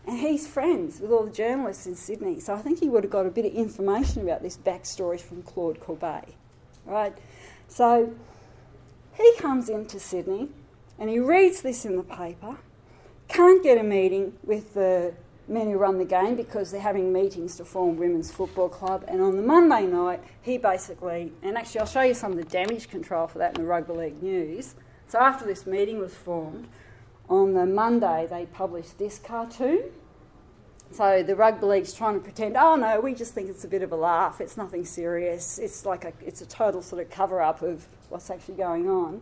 And he's friends with all the journalists in Sydney, so I think he would have got a bit of information about this backstory from Claude Corbett. Right? So he comes into Sydney and he reads this in the paper. can't get a meeting with the men who run the game because they're having meetings to form women's football club. And on the Monday night, he basically, and actually I'll show you some of the damage control for that in the rugby league news. So after this meeting was formed, on the Monday they published this cartoon. So the rugby league's trying to pretend, oh no, we just think it's a bit of a laugh. It's nothing serious. It's like a, it's a total sort of cover up of what's actually going on.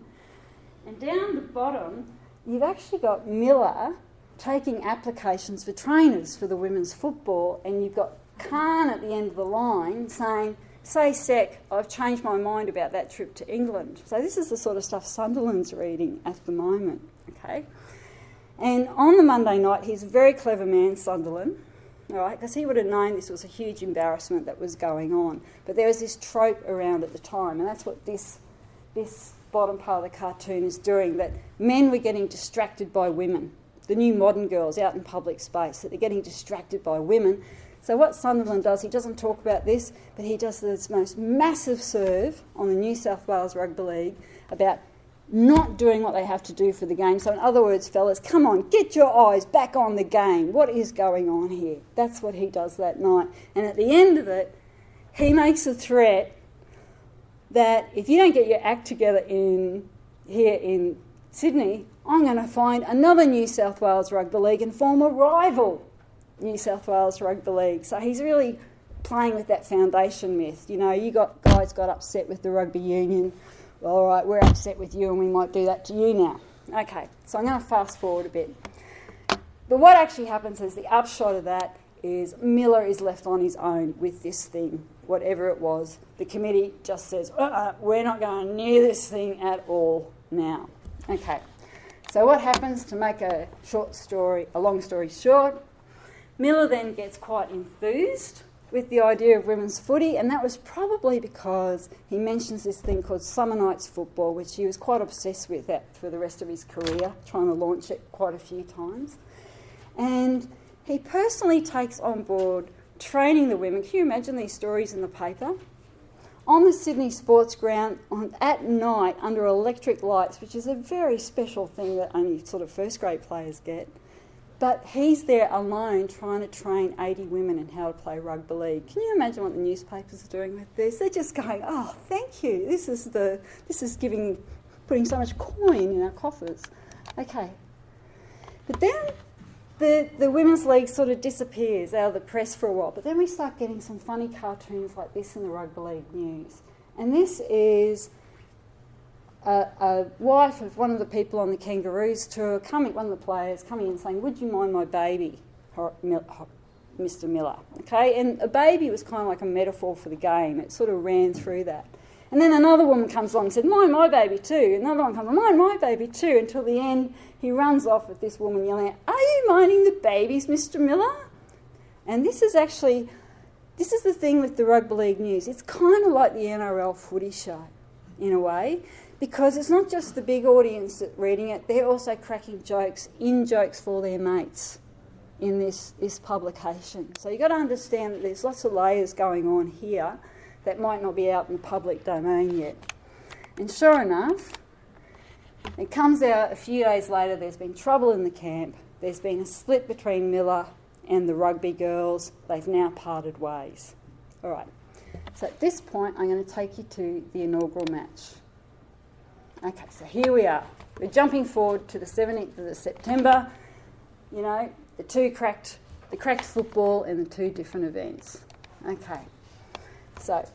And down the bottom, you've actually got Miller taking applications for trainers for the women's football, and you've got Cann at the end of the line saying, Say, Sec, I've changed my mind about that trip to England. So, this is the sort of stuff Sunderland's reading at the moment, okay? And on the Monday night, he's a very clever man, Sunderland, all right, because he would have known this was a huge embarrassment that was going on. But there was this trope around at the time, and that's what this, this bottom part of the cartoon is doing that men were getting distracted by women the new modern girls out in public space, that they're getting distracted by women. So, what Sunderland does, he doesn't talk about this, but he does this most massive serve on the New South Wales Rugby League about not doing what they have to do for the game. So, in other words, fellas, come on, get your eyes back on the game. What is going on here? That's what he does that night. And at the end of it, he makes a threat that if you don't get your act together in here in Sydney, I'm going to find another New South Wales Rugby League and form a rival New South Wales Rugby League. So he's really playing with that foundation myth. You know, you got guys got upset with the rugby union. All right, we're upset with you, and we might do that to you now. Okay, so I'm going to fast forward a bit. But what actually happens is the upshot of that is Miller is left on his own with this thing, whatever it was. The committee just says, uh-uh, we're not going near this thing at all now. Okay. So what happens to make a short story, a long story short? Miller then gets quite enthused with the idea of women's footy, and that was probably because he mentions this thing called Summer Nights Football, which he was quite obsessed with that for the rest of his career, trying to launch it quite a few times. And he personally takes on board training the women. Can you imagine these stories in the paper? on the Sydney Sports Ground on, at night under electric lights, which is a very special thing that only sort of first grade players get. But he's there alone trying to train 80 women in how to play rugby league. Can you imagine what the newspapers are doing with this? They're just going, "Oh, thank you. This is the this is giving putting so much coin in our coffers." Okay. But then the, the Women's League sort of disappears out of the press for a while, but then we start getting some funny cartoons like this in the Rugby League news. And this is a, a, wife of one of the people on the Kangaroos tour coming, one of the players coming in saying, Would you mind my baby, Mr. Miller? Okay, and a baby was kind of like a metaphor for the game, it sort of ran through that. And then another woman comes along and said, Mind my baby too. Another one comes along, Mind my baby too. Until the end, he runs off with this woman yelling, Are you minding the babies, Mr. Miller? And this is actually, this is the thing with the rugby league news. It's kind of like the NRL footy show, in a way, because it's not just the big audience that reading it, they're also cracking jokes, in jokes for their mates in this, this publication. So you've got to understand that there's lots of layers going on here that might not be out in the public domain yet. And sure enough, it comes out a few days later there's been trouble in the camp, there's been a split between Miller and the rugby girls, they've now parted ways. All right, so at this point, I'm going to take you to the inaugural match. Okay, so here we are. We're jumping forward to the 17th of September. You know, the two cracked, the cracked football and the two different events. Okay. So,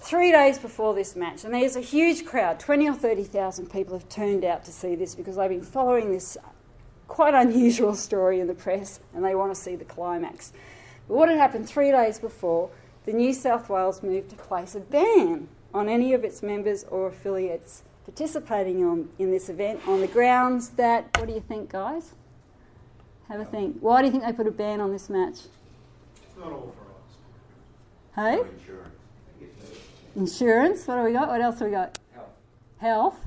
three days before this match, and there's a huge crowd 20 or 30,000 people have turned out to see this because they've been following this quite unusual story in the press and they want to see the climax. But what had happened three days before, the New South Wales moved to place a ban on any of its members or affiliates participating on, in this event on the grounds that, what do you think, guys? Have a think. Why do you think they put a ban on this match? It's not all for us. Hey? Insurance. What do we got? What else do we got? Health. Health.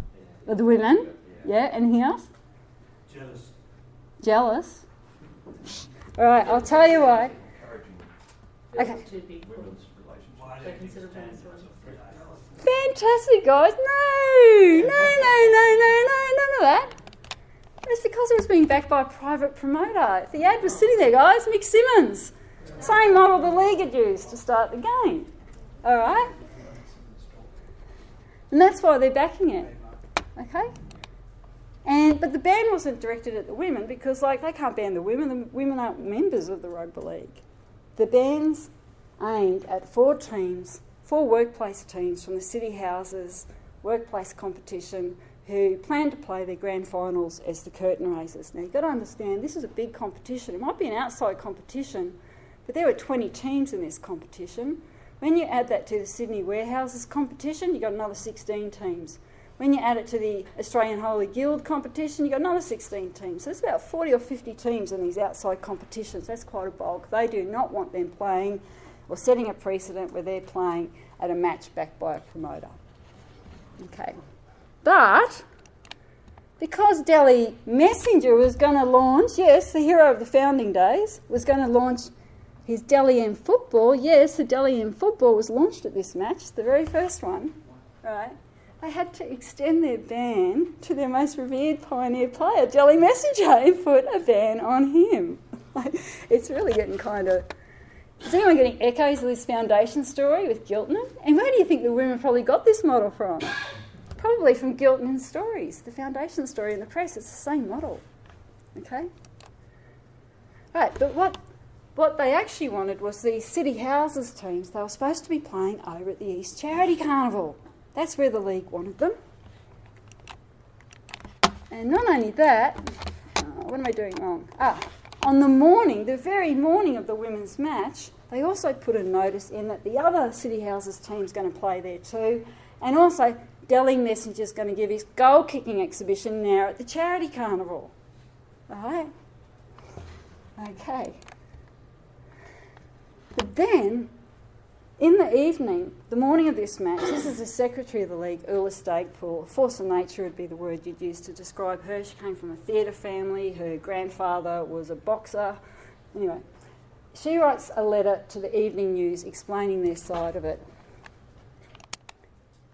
Yeah. the women. Yeah. yeah. Anything else? Jealous. Jealous. All right. I'll tell you why. Okay. Fantastic, guys. No, no, no, no, no, no, none of that. It's because it was being backed by a private promoter. The ad was sitting there, guys, Mick Simmons. Same model the league had used to start the game. All right? And that's why they're backing it. Okay? And but the ban wasn't directed at the women because like they can't ban the women. The women aren't members of the rugby league. The ban's aimed at four teams, four workplace teams from the city houses workplace competition who plan to play their grand finals as the curtain raisers. Now you've got to understand this is a big competition. It might be an outside competition, but there are 20 teams in this competition. When you add that to the Sydney Warehouses competition, you've got another 16 teams. When you add it to the Australian Holy Guild competition, you've got another 16 teams. So there's about 40 or 50 teams in these outside competitions. That's quite a bulk. They do not want them playing or setting a precedent where they're playing at a match backed by a promoter. Okay. But because Dally Messenger was going to launch, yes, the hero of the founding days, was going to launch his Dally M football, yes, the Dally M football was launched at this match, the very first one, right? they had to extend their ban to their most revered pioneer player, Dally Messenger, and put a ban on him. it's really getting kind of. Is anyone getting echoes of this foundation story with Giltinan? And where do you think the women probably got this model from? Probably from Giltinan's stories, the foundation story in the press. It's the same model. Okay? Right, but what what they actually wanted was the city houses teams. They were supposed to be playing over at the East Charity Carnival. That's where the league wanted them. And not only that, uh, what am I doing wrong? Ah, on the morning, the very morning of the women's match, they also put a notice in that the other City Houses team's going to play there too, and also Dally Messenger's going to give his goal kicking exhibition now at the charity carnival. Right? Okay. But then in the evening, the morning of this match, this is the secretary of the league, Ulla Stagpool. Force of nature would be the word you'd use to describe her. She came from a theatre family. Her grandfather was a boxer. Anyway, she writes a letter to the evening news explaining their side of it.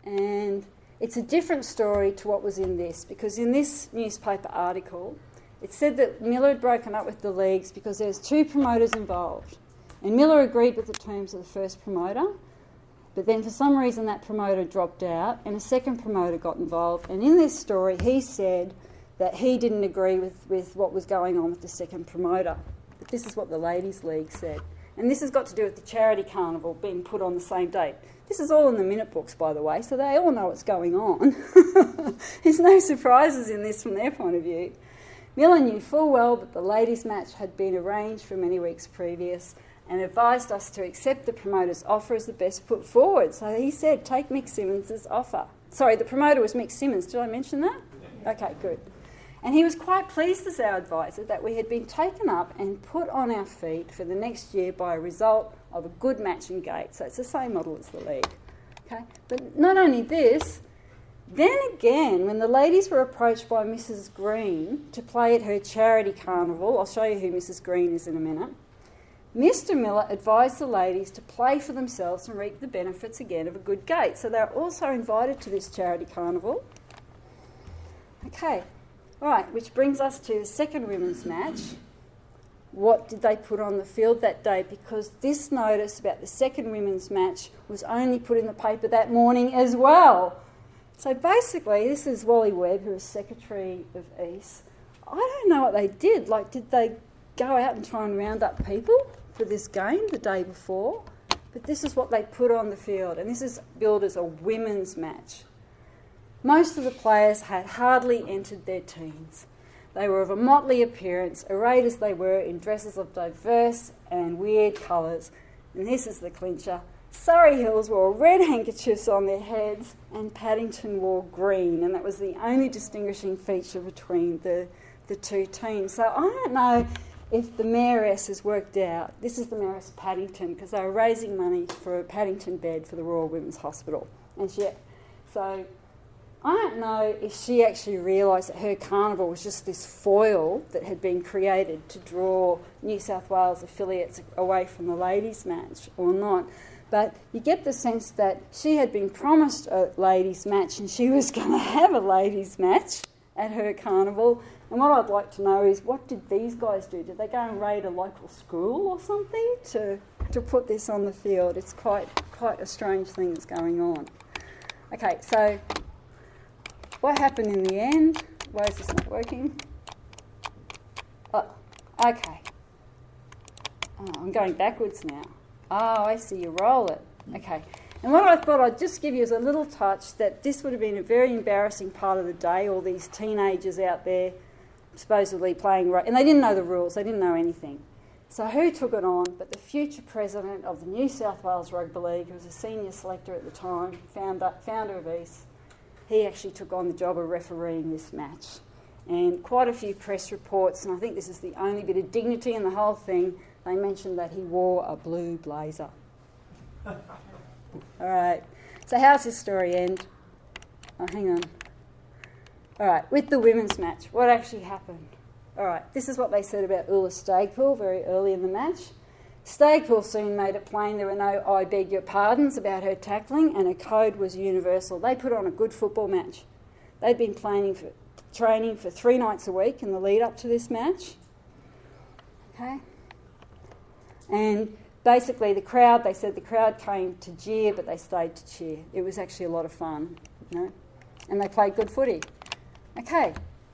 And it's a different story to what was in this, because in this newspaper article, it said that Miller had broken up with the leagues because there's two promoters involved. And Miller agreed with the terms of the first promoter, but then for some reason that promoter dropped out and a second promoter got involved. And in this story, he said that he didn't agree with, with what was going on with the second promoter. But this is what the Ladies' League said. And this has got to do with the charity carnival being put on the same date. This is all in the minute books, by the way, so they all know what's going on. There's no surprises in this from their point of view. Miller knew full well that the ladies' match had been arranged for many weeks previous and advised us to accept the promoter's offer as the best put forward. So he said, take Mick Simmons' offer. Sorry, the promoter was Mick Simmons. Did I mention that? Okay, good. And he was quite pleased as our advisor that we had been taken up and put on our feet for the next year by a result of a good matching gate. So it's the same model as the league. Okay? But not only this, then again, when the ladies were approached by Mrs. Green to play at her charity carnival, I'll show you who Mrs. Green is in a minute. Mr. Miller advised the ladies to play for themselves and reap the benefits again of a good gate. So they're also invited to this charity carnival. Okay, right, which brings us to the second women's match. What did they put on the field that day? Because this notice about the second women's match was only put in the paper that morning as well. So basically, this is Wally Webb, who was Secretary of East. I don't know what they did. Like, did they go out and try and round up people? For this game the day before, but this is what they put on the field, and this is billed as a women's match. Most of the players had hardly entered their teens. They were of a motley appearance, arrayed as they were in dresses of diverse and weird colours. And this is the clincher. Surrey Hills wore red handkerchiefs on their heads, and Paddington wore green, and that was the only distinguishing feature between the, the two teams. So I don't know if the mayoress has worked out, this is the mayoress of Paddington, because they were raising money for a Paddington bed for the Royal Women's Hospital. And she, so I don't know if she actually realised that her carnival was just this foil that had been created to draw New South Wales affiliates away from the ladies' match or not. But you get the sense that she had been promised a ladies' match and she was going to have a ladies' match at her carnival And what I'd like to know is what did these guys do? Did they go and raid a local school or something to, to put this on the field? It's quite, quite a strange thing that's going on. Okay, so what happened in the end? Why is this not working? Oh, okay. Oh, I'm going backwards now. Oh, I see, you roll it. Okay. And what I thought I'd just give you is a little touch that this would have been a very embarrassing part of the day, all these teenagers out there supposedly playing, right, and they didn't know the rules, they didn't know anything. So who took it on but the future president of the New South Wales Rugby League, who was a senior selector at the time, founder, founder of EAST, he actually took on the job of refereeing this match. And quite a few press reports, and I think this is the only bit of dignity in the whole thing, they mentioned that he wore a blue blazer. All right, so how's this story end? Oh, hang on. All right, with the women's match, what actually happened? All right, this is what they said about Ulla Stagpool very early in the match. Stagpool soon made it plain there were no I beg your pardons about her tackling, and her code was universal. They put on a good football match. They'd been for, training for three nights a week in the lead up to this match. Okay? And basically, the crowd, they said the crowd came to jeer, but they stayed to cheer. It was actually a lot of fun, you know? And they played good footy. Okay.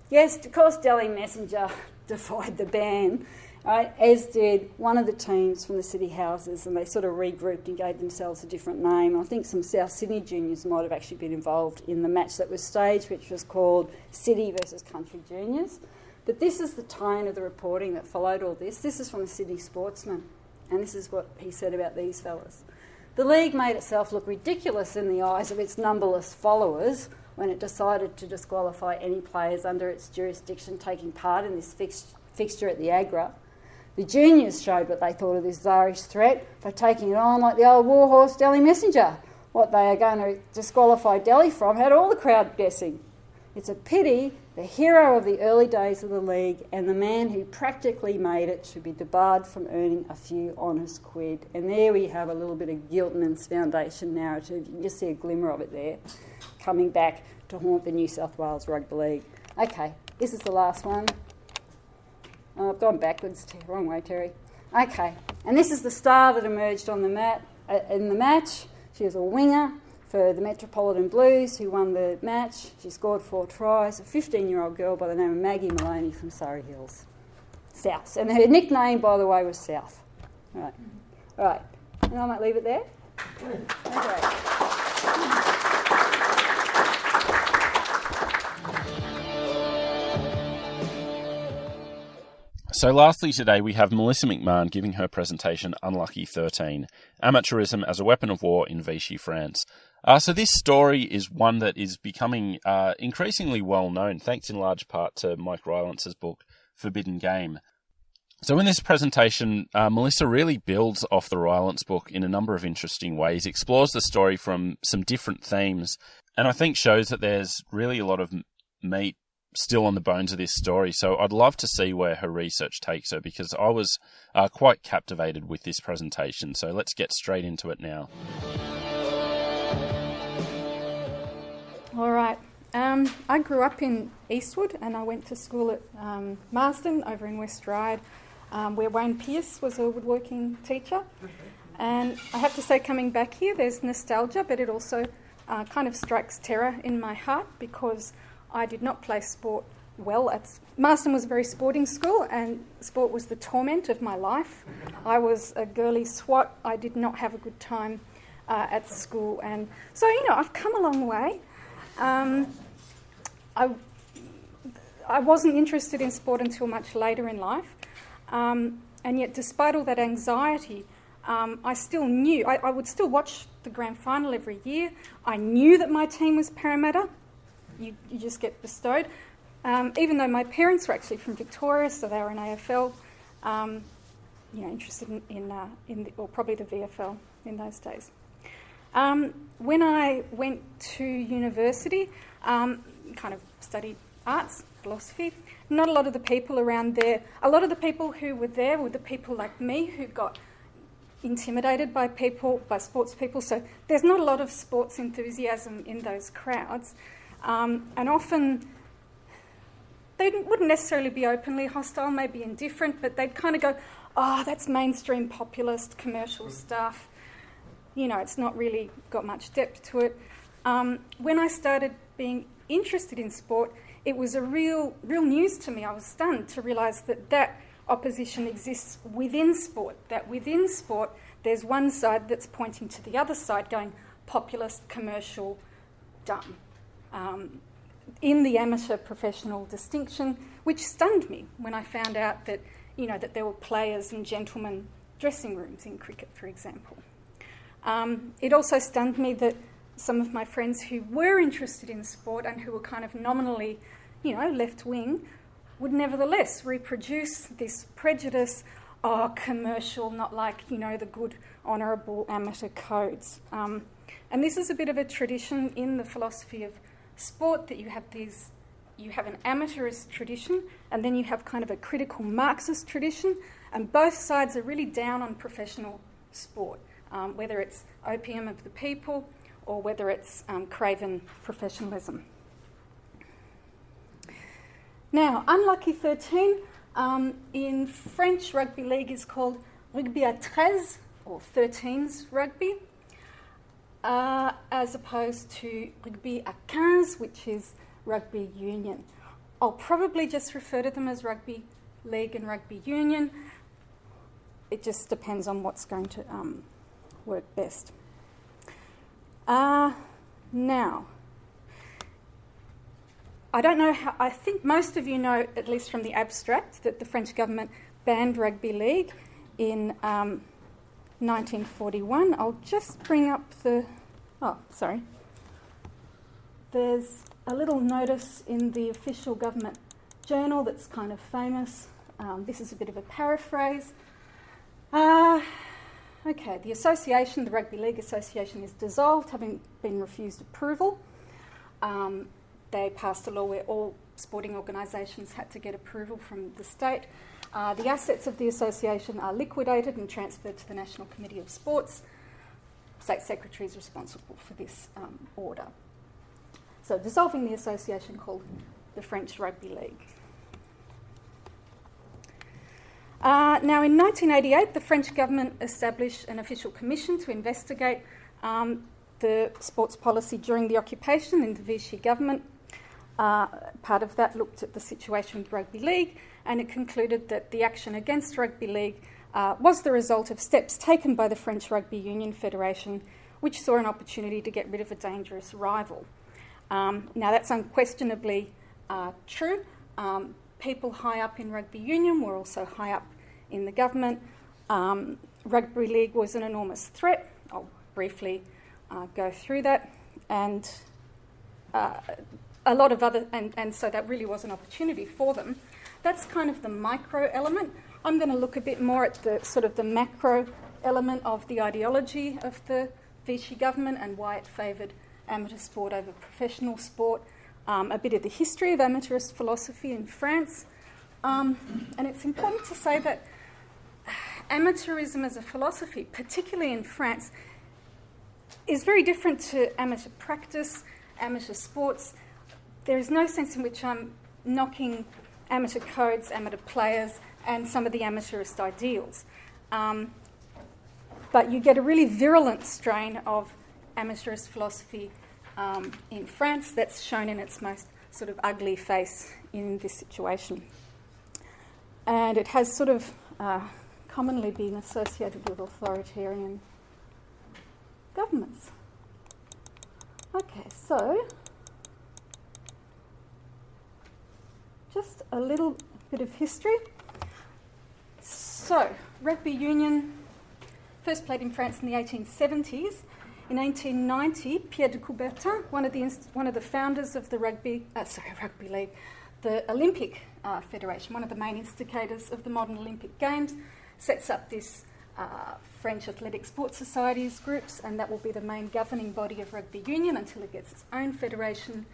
Yes, of course, Dally Messenger defied the ban right, as did one of the teams from the city houses, and they sort of regrouped and gave themselves a different name. I think some South Sydney juniors might have actually been involved in the match that was staged, which was called City versus Country Juniors. But this is the tone of the reporting that followed all this. This is from the Sydney Sportsman, and this is what he said about these fellas. The league made itself look ridiculous in the eyes of its numberless followers when it decided to disqualify any players under its jurisdiction taking part in this fix- fixture at the Agra. The juniors showed what they thought of this Tsarish threat by taking it on like the old warhorse Dally Messenger. What they are going to disqualify Dally from had all the crowd guessing. It's a pity the hero of the early days of the league and the man who practically made it should be debarred from earning a few honest quid. And there we have a little bit of Giltinan's foundation narrative. You can just see a glimmer of it there coming back to haunt the New South Wales Rugby League. Okay, this is the last one. Oh, I've gone backwards, wrong way, Terry. Okay, and this is the star that emerged on the mat uh, in the match. She was a winger for the Metropolitan Blues, who won the match. She scored four tries. A 15-year-old girl by the name of Maggie Maloney from Surrey Hills, South, and her nickname, by the way, was South. All right, all right, and I might leave it there. Okay. So, lastly, today we have Melissa McMahon giving her presentation Unlucky 13 Amateurism as a Weapon of War in Vichy, France. Uh, so, this story is one that is becoming uh, increasingly well known, thanks in large part to Mike Rylance's book Forbidden Game. So, in this presentation, uh, Melissa really builds off the Rylance book in a number of interesting ways, explores the story from some different themes, and I think shows that there's really a lot of meat still on the bones of this story. So I'd love to see where her research takes her because I was uh, quite captivated with this presentation. So let's get straight into it now. All right. Um, I grew up in Eastwood and I went to school at um, Marsden over in West Ryde, um, where Wayne Pearce was a woodworking teacher. And I have to say, coming back here, there's nostalgia, but it also uh, kind of strikes terror in my heart because I did not play sport well. At Marsden was a very sporting school, and sport was the torment of my life. I was a girly swat. I did not have a good time uh, at school, and so you know I've come a long way. Um, I I wasn't interested in sport until much later in life, um, and yet, despite all that anxiety, um, I still knew I, I would still watch the grand final every year. I knew that my team was Parramatta you, you just get bestowed. Um, even though my parents were actually from Victoria, so they were in AFL, um, you know, interested in, in, uh, in the, or probably the VFL in those days. Um, when I went to university, um, kind of studied arts, philosophy, not a lot of the people around there, a lot of the people who were there were the people like me who got intimidated by people, by sports people. So there's not a lot of sports enthusiasm in those crowds. Um, and often they wouldn't necessarily be openly hostile, maybe indifferent, but they'd kind of go, oh, that's mainstream populist commercial stuff. You know, it's not really got much depth to it. Um, when I started being interested in sport, it was a real, real news to me. I was stunned to realise that that opposition exists within sport, that within sport there's one side that's pointing to the other side going populist, commercial, dumb. Um, in the amateur professional distinction, which stunned me when I found out that, you know, that there were players and gentlemen dressing rooms in cricket, for example. Um, it also stunned me that some of my friends who were interested in sport and who were kind of nominally, you know, left wing, would nevertheless reproduce this prejudice oh, commercial, not like, you know, the good, honourable amateur codes. Um, and this is a bit of a tradition in the philosophy of sport that you have these, you have an amateurist tradition and then you have kind of a critical Marxist tradition, and both sides are really down on professional sport, um, whether it's opium of the people or whether it's um, craven professionalism. Now, unlucky 13 um, in French, rugby league is called rugby à 13 or 13s rugby, uh, as opposed to rugby à 15, which is rugby union. I'll probably just refer to them as rugby league and rugby union. It just depends on what's going to um, work best. Uh, now, I don't know how, I think most of you know, at least from the abstract, that the French government banned rugby league in um, 1941. I'll just bring up the, oh, sorry. There's a little notice in the official government journal that's kind of famous. Um, this is a bit of a paraphrase. Uh, okay, the association, the Rugby League Association, is dissolved, having been refused approval. Um, they passed a law where all sporting organisations had to get approval from the state. Uh, the assets of the association are liquidated and transferred to the National Committee of Sports. State Secretary is responsible for this um, order. So, dissolving the association called the French Rugby League. Uh, now, in 1988, the French government established an official commission to investigate um, the sports policy during the occupation in the Vichy government. Uh, part of that looked at the situation with rugby league, and it concluded that the action against rugby league uh, was the result of steps taken by the French Rugby Union Federation, which saw an opportunity to get rid of a dangerous rival. Um, now, that's unquestionably uh, true. Um, people high up in rugby union were also high up in the government. Um, rugby league was an enormous threat. I'll briefly uh, go through that. And uh, a lot of other, and, and so that really was an opportunity for them. That's kind of the micro element. I'm going to look a bit more at the sort of the macro element of the ideology of the Vichy government and why it favoured amateur sport over professional sport, um, a bit of the history of amateurist philosophy in France. Um, and it's important to say that amateurism as a philosophy, particularly in France, is very different to amateur practice, amateur sports there is no sense in which I'm knocking amateur codes, amateur players, and some of the amateurist ideals. Um, but you get a really virulent strain of amateurist philosophy um, in France that's shown in its most sort of ugly face in this situation. And it has sort of uh, commonly been associated with authoritarian governments. Okay, so just a little bit of history. So, rugby union first played in France in the 1870s. In 1890, Pierre de Coubertin, one of the, one of the founders of the rugby, uh, sorry, rugby league, the Olympic uh, Federation, one of the main instigators of the modern Olympic Games, sets up this uh, French Athletic Sports Societies groups, and that will be the main governing body of rugby union until it gets its own federation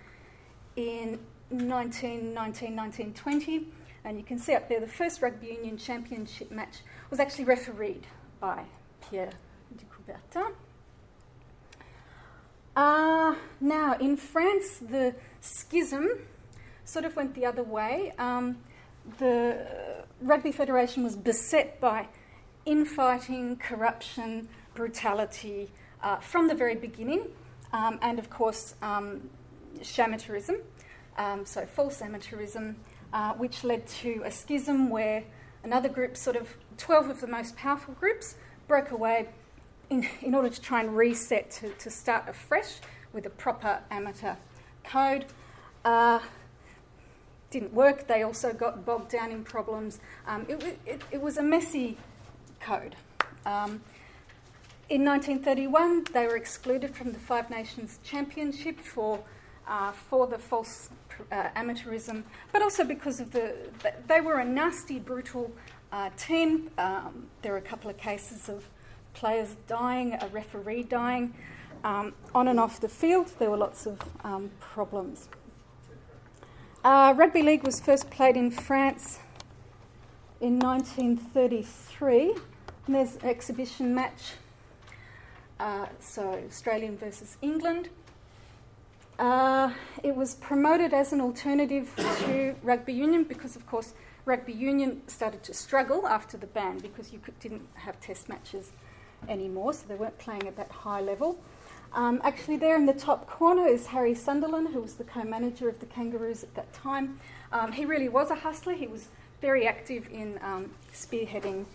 in 1919 1920. And you can see up there the first rugby union championship match was actually refereed by Pierre de Coubertin. Uh, now, in France, the schism sort of went the other way. Um, the Rugby Federation was beset by infighting, corruption, brutality uh, from the very beginning, um, and of course, um, amateurism, um, so false amateurism, uh, which led to a schism where another group, sort of 12 of the most powerful groups, broke away in, in order to try and reset to, to start afresh with a proper amateur code. Uh, didn't work. They also got bogged down in problems. Um, it, it, it, was a messy code. Um, in 1931, they were excluded from the Five Nations Championship for, uh, for the false uh, amateurism, but also because of the they were a nasty, brutal uh, team. Um, there were a couple of cases of players dying, a referee dying. Um, on and off the field, there were lots of um, problems. Uh, rugby league was first played in France in 1933, and there's an exhibition match. Uh, so, Australian versus England. Uh, it was promoted as an alternative to rugby union because, of course, rugby union started to struggle after the ban because you could, didn't have test matches anymore, so they weren't playing at that high level. Um, actually, there in the top corner is Harry Sunderland, who was the co manager of the Kangaroos at that time. Um, he really was a hustler, he was very active in um, spearheading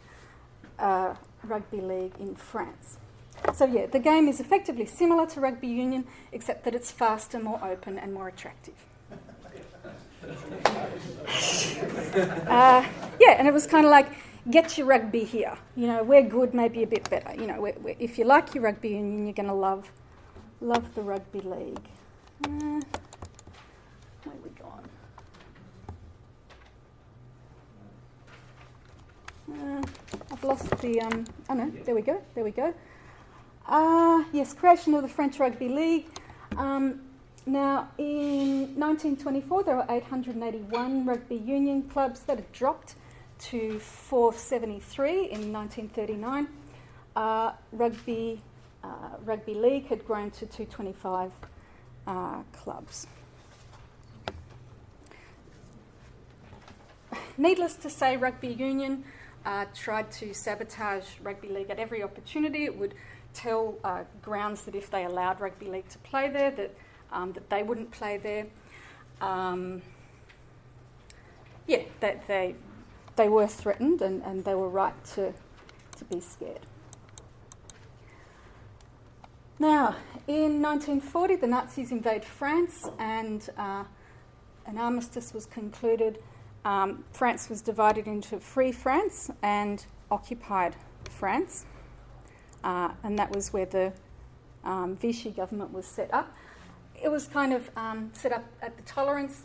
uh, rugby league in France. So, yeah, the game is effectively similar to rugby union, except that it's faster, more open, and more attractive. uh, yeah, and it was kind of like get your rugby here. You know, we're good, maybe a bit better. You know, we're, we're, if you like your rugby union, you're going to love love the rugby league. Uh, where we gone? Uh, I've lost the. Um, oh no, there we go. There we go. Uh, yes, creation of the French Rugby League. Um, now, in 1924, there were 881 rugby union clubs that had dropped to 473 in 1939. Uh, rugby, uh, rugby league had grown to 225 uh, clubs. Needless to say, rugby union uh, tried to sabotage rugby league at every opportunity. It would tell uh, grounds that if they allowed rugby league to play there, that um, that they wouldn't play there. Um, yeah, that they they were threatened and, and they were right to, to be scared. Now, in 1940, the Nazis invade France and uh, an armistice was concluded. Um, France was divided into Free France and Occupied France, uh, and that was where the um, Vichy government was set up. It was kind of um, set up at the tolerance,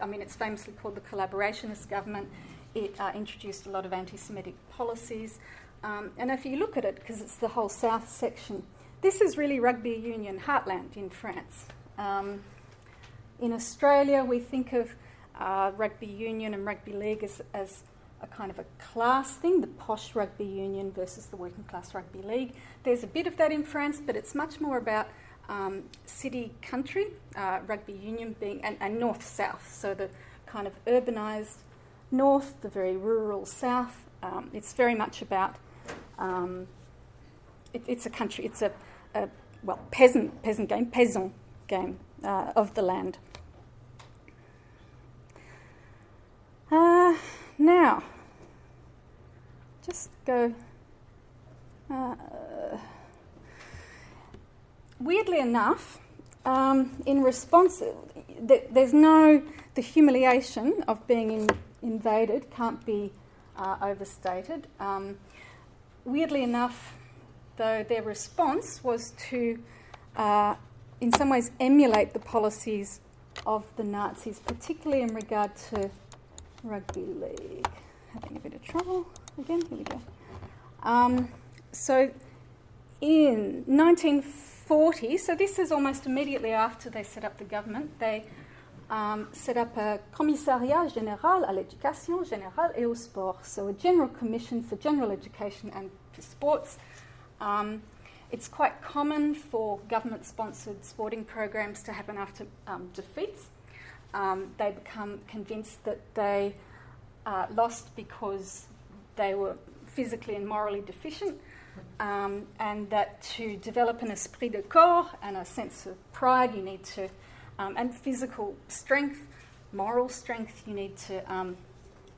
I mean, it's famously called the collaborationist government. It uh, introduced a lot of anti Semitic policies. Um, and if you look at it, because it's the whole south section, this is really rugby union heartland in France. Um, in Australia, we think of uh, rugby union and rugby league as, as a kind of a class thing, the posh rugby union versus the working class rugby league. There's a bit of that in France, but it's much more about um, city country, uh, rugby union being, and, and north south, so the kind of urbanised north, the very rural south. Um, it's very much about. Um, it, it's a country. It's a, well peasant peasant game, peasant game uh, of the land. Uh, now, just go. Uh, weirdly enough, um, in response, th- there's no the humiliation of being in invaded can't be uh, overstated. Um, weirdly enough, though, their response was to, uh, in some ways, emulate the policies of the Nazis, particularly in regard to rugby league. Having a bit of trouble again. Here we go. Um, so, in 1940, so this is almost immediately after they set up the government, they um, set up a Commissariat Général à l'Éducation Générale et au Sport, so a general commission for general education and for sports. Um, it's quite common for government sponsored sporting programs to happen after um, defeats. um, they become convinced that they uh, lost because they were physically and morally deficient, um, and that to develop an esprit de corps and a sense of pride, you need to, um, and physical strength, moral strength, you need to um,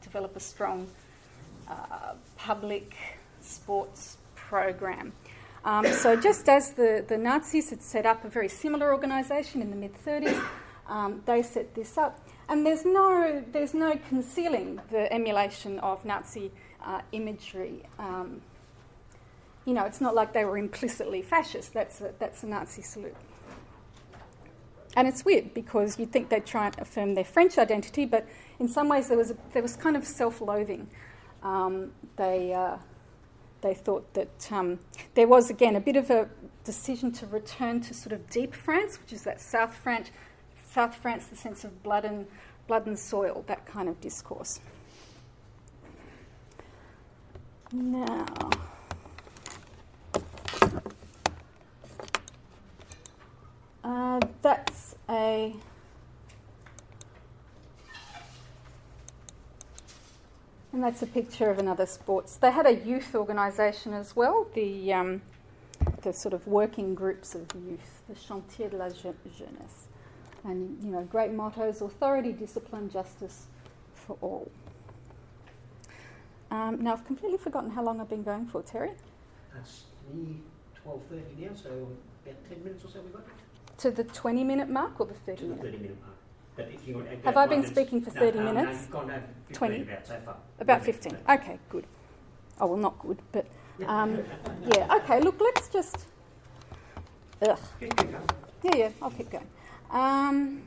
develop a strong uh, public sports program. Um, so, just as the, the Nazis had set up a very similar organisation in the mid 30s, um, they set this up. And there's no, there's no concealing the emulation of Nazi uh, imagery. Um, you know, it's not like they were implicitly fascist. That's a, that's a Nazi salute. And it's weird because you'd think they'd try and affirm their French identity, but in some ways there was, a, there was kind of self loathing. Um, they, uh, they thought that um, there was, again, a bit of a decision to return to sort of deep France, which is that South France, South France, the sense of blood and, blood and soil, that kind of discourse. Now, uh, that's a and that's a picture of another sports. They had a youth organisation as well, the um, the sort of working groups of youth, the Chantier de la Jeunesse and you know great mottos: authority, discipline, justice for all. Um, now I've completely forgotten how long I've been going for, Terry. That's nearly twelve thirty now, so about ten minutes or so we've got. To the twenty minute mark or the thirty to the minute? thirty minute mark. But if you want, Have I been speaking for 30 no, no, minutes? No, you've gone over 15 20? about so far. About fifteen. Okay, good. Oh well, not good, but um, yeah. Okay, look, let's just. Ugh. Yeah, yeah, I'll keep going. Um,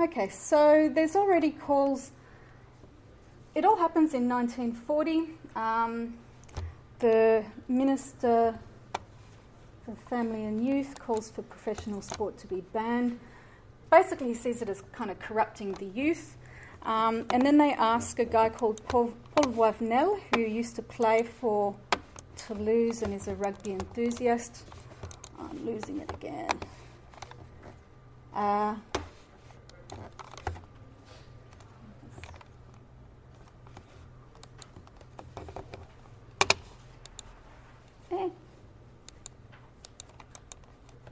okay, so there's already calls. It all happens in 1940. Um, the Minister for Family and Youth calls for professional sport to be banned. Basically, he sees it as kind of corrupting the youth. Um, and then they ask a guy called Paul, Paul who used to play for Toulouse and is a rugby enthusiast. I'm losing it again. Uh, eh.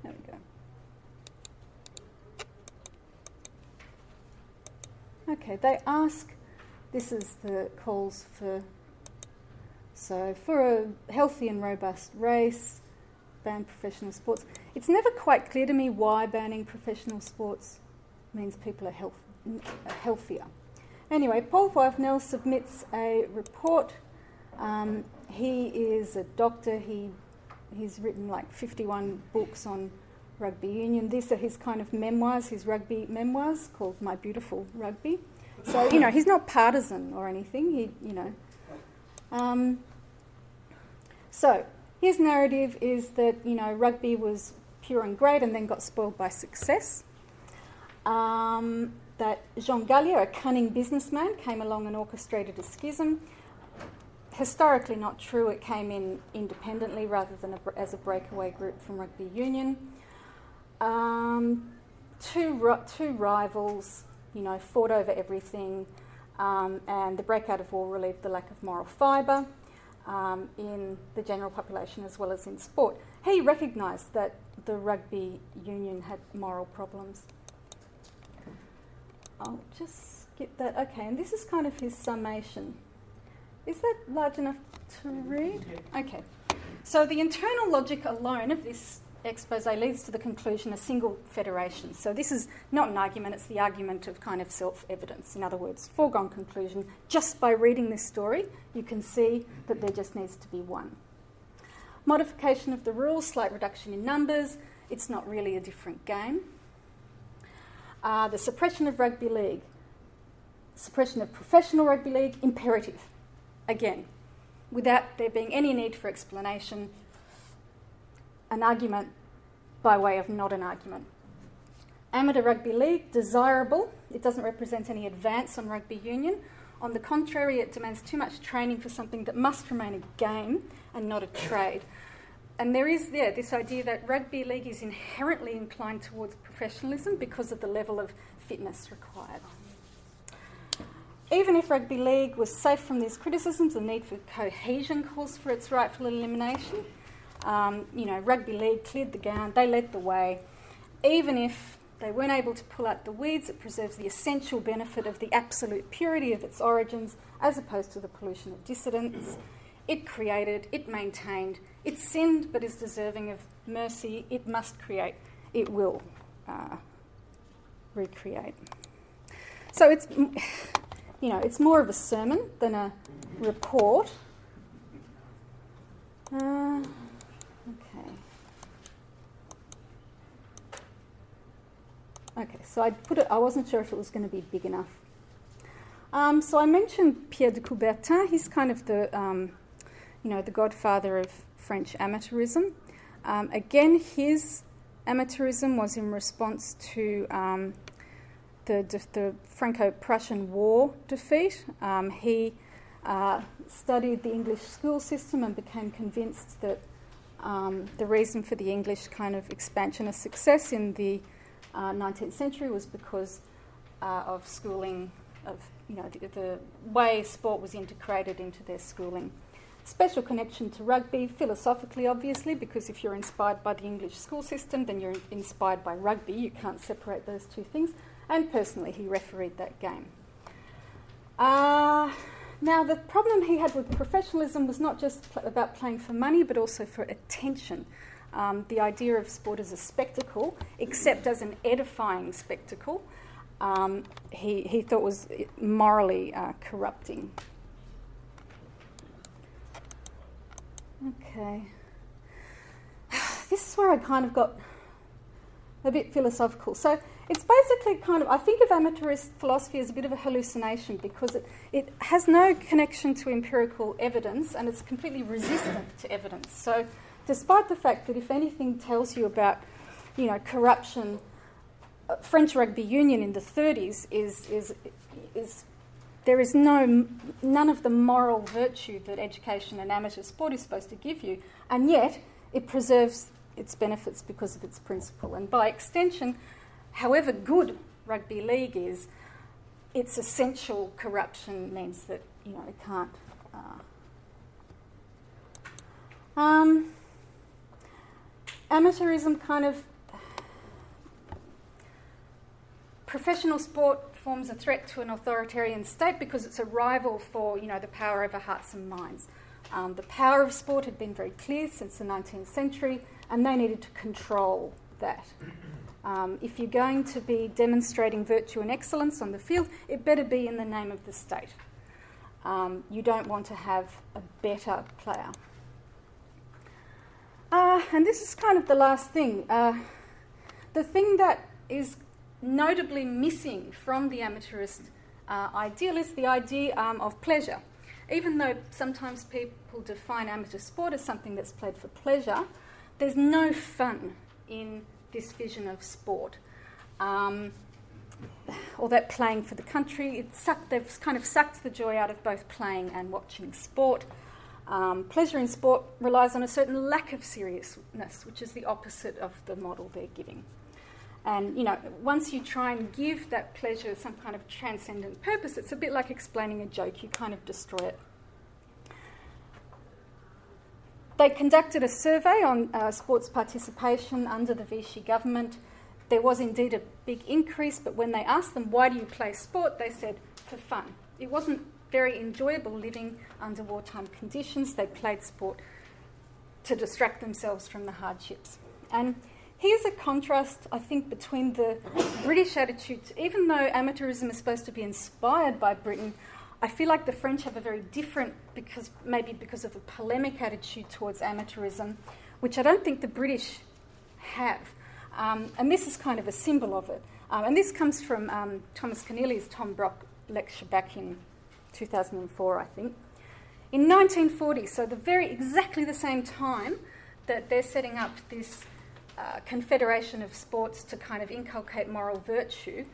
There we go. Okay, they ask, this is the calls for, so for a healthy and robust race, ban professional sports. It's never quite clear to me why banning professional sports means people are, health, are healthier. Anyway, Paul Voivenel submits a report. Um, he is a doctor. He he's written like 51 books on rugby union. These are his kind of memoirs, his rugby memoirs called My Beautiful Rugby. So you know he's not partisan or anything. He you know. Um, so his narrative is that you know rugby was pure and great, and then got spoiled by success. Um, that Jean Galia, a cunning businessman, came along and orchestrated a schism. Historically, not true. It came in independently rather than a, as a breakaway group from rugby union. Um, two two rivals, you know, fought over everything, um, and the breakout of war relieved the lack of moral fibre um, in the general population as well as in sport. He recognised that the rugby union had moral problems. I'll just skip that. Okay, and this is kind of his summation. Is that large enough to read? Okay. So the internal logic alone of this expose leads to the conclusion a single federation. So this is not an argument, it's the argument of kind of self evidence. In other words, foregone conclusion. Just by reading this story, you can see that there just needs to be one. Modification of the rules, slight reduction in numbers, it's not really a different game. Uh, the suppression of rugby league, suppression of professional rugby league, imperative. Again, without there being any need for explanation, an argument by way of not an argument. Amateur rugby league, desirable. It doesn't represent any advance on rugby union. On the contrary, it demands too much training for something that must remain a game and not a trade. and there is yeah, this idea that rugby league is inherently inclined towards professionalism because of the level of fitness required. Even if rugby league was safe from these criticisms, the need for cohesion calls for its rightful elimination. Um, you know, rugby league cleared the ground, they led the way. Even if they weren't able to pull out the weeds, it preserves the essential benefit of the absolute purity of its origins as opposed to the pollution of dissidents. It created, it maintained, it sinned but is deserving of mercy. It must create, it will uh, recreate. So it's, you know, it's more of a sermon than a report. Uh, okay. Okay, so I put it. I wasn't sure if it was going to be big enough. Um, so I mentioned Pierre de Coubertin. He's kind of the, um, you know, the godfather of French amateurism. Um, again, his amateurism was in response to um, the, the Franco-Prussian War defeat. Um, he uh, studied the English school system and became convinced that um, the reason for the English kind of expansion of success in the uh, 19th century was because uh, of schooling, of you know the, the, way sport was integrated into their schooling. Special connection to rugby, philosophically, obviously, because if you're inspired by the English school system, then you're inspired by rugby. You can't separate those two things. And personally, he refereed that game. Uh, now, the problem he had with professionalism was not just pl- about playing for money, but also for attention. Um, the idea of sport as a spectacle, except as an edifying spectacle, um, he, he thought was morally uh, corrupting. Okay. This is where I kind of got a bit philosophical. So it's basically kind of, I think of amateurist philosophy as a bit of a hallucination because it, it has no connection to empirical evidence and it's completely resistant to evidence. So despite the fact that if anything tells you about, you know, corruption, uh, French rugby union in the 30s is, is, is there is no, none of the moral virtue that education and amateur sport is supposed to give you, and yet it preserves its benefits because of its principle. And by extension, however good rugby league is, its essential corruption means that you know it can't. Uh, um, amateurism kind of professional sport forms a threat to an authoritarian state because it's a rival for you know the power over hearts and minds. Um, the power of sport had been very clear since the 19th century, and they needed to control that. Um, if you're going to be demonstrating virtue and excellence on the field, it better be in the name of the state. Um, you don't want to have a better player. Uh, and this is kind of the last thing. Uh, the thing that is notably missing from the amateurist uh, ideal is the idea um, of pleasure. Even though sometimes people define amateur sport as something that's played for pleasure, there's no fun in this vision of sport. Um, or that playing for the country, sucked, they've kind of sucked the joy out of both playing and watching sport. Um, pleasure in sport relies on a certain lack of seriousness, which is the opposite of the model they're giving. And you know, once you try and give that pleasure some kind of transcendent purpose, it's a bit like explaining a joke. You kind of destroy it. They conducted a survey on uh, sports participation under the Vichy government. There was indeed a big increase, but when they asked them, why do you play sport, they said, for fun. It wasn't very enjoyable living under wartime conditions. They played sport to distract themselves from the hardships. And here's a contrast, I think, between the British attitude, even though amateurism is supposed to be inspired by Britain, I feel like the French have a very different, because maybe because of a polemic attitude towards amateurism, which I don't think the British have. Um, and this is kind of a symbol of it. Um, and this comes from um, Thomas Keneally's Tom Brock lecture back in 2004, I think. In 1940, so the very exactly the same time that they're setting up this uh, confederation of sports to kind of inculcate moral virtue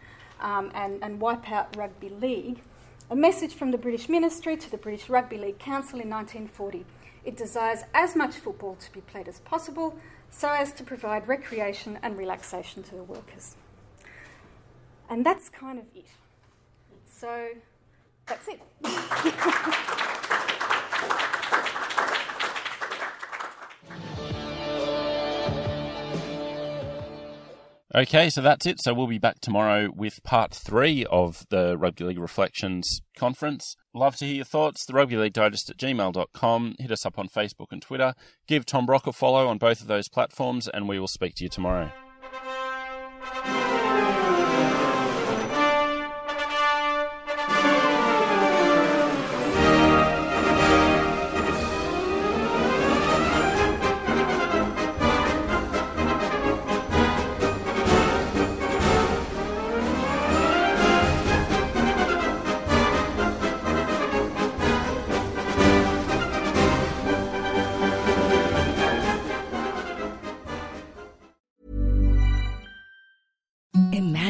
um, and, and wipe out rugby league, a message from the British Ministry to the British Rugby League Council in 1940 it desires as much football to be played as possible so as to provide recreation and relaxation to the workers. And that's kind of it. So that's it. Okay, so that's it. So we'll be back tomorrow with part three of the Rugby League Reflections conference. Love to hear your thoughts. The Rugby League Digest at gmail.com. Hit us up on Facebook and Twitter. Give Tom Brock a follow on both of those platforms, and we will speak to you tomorrow.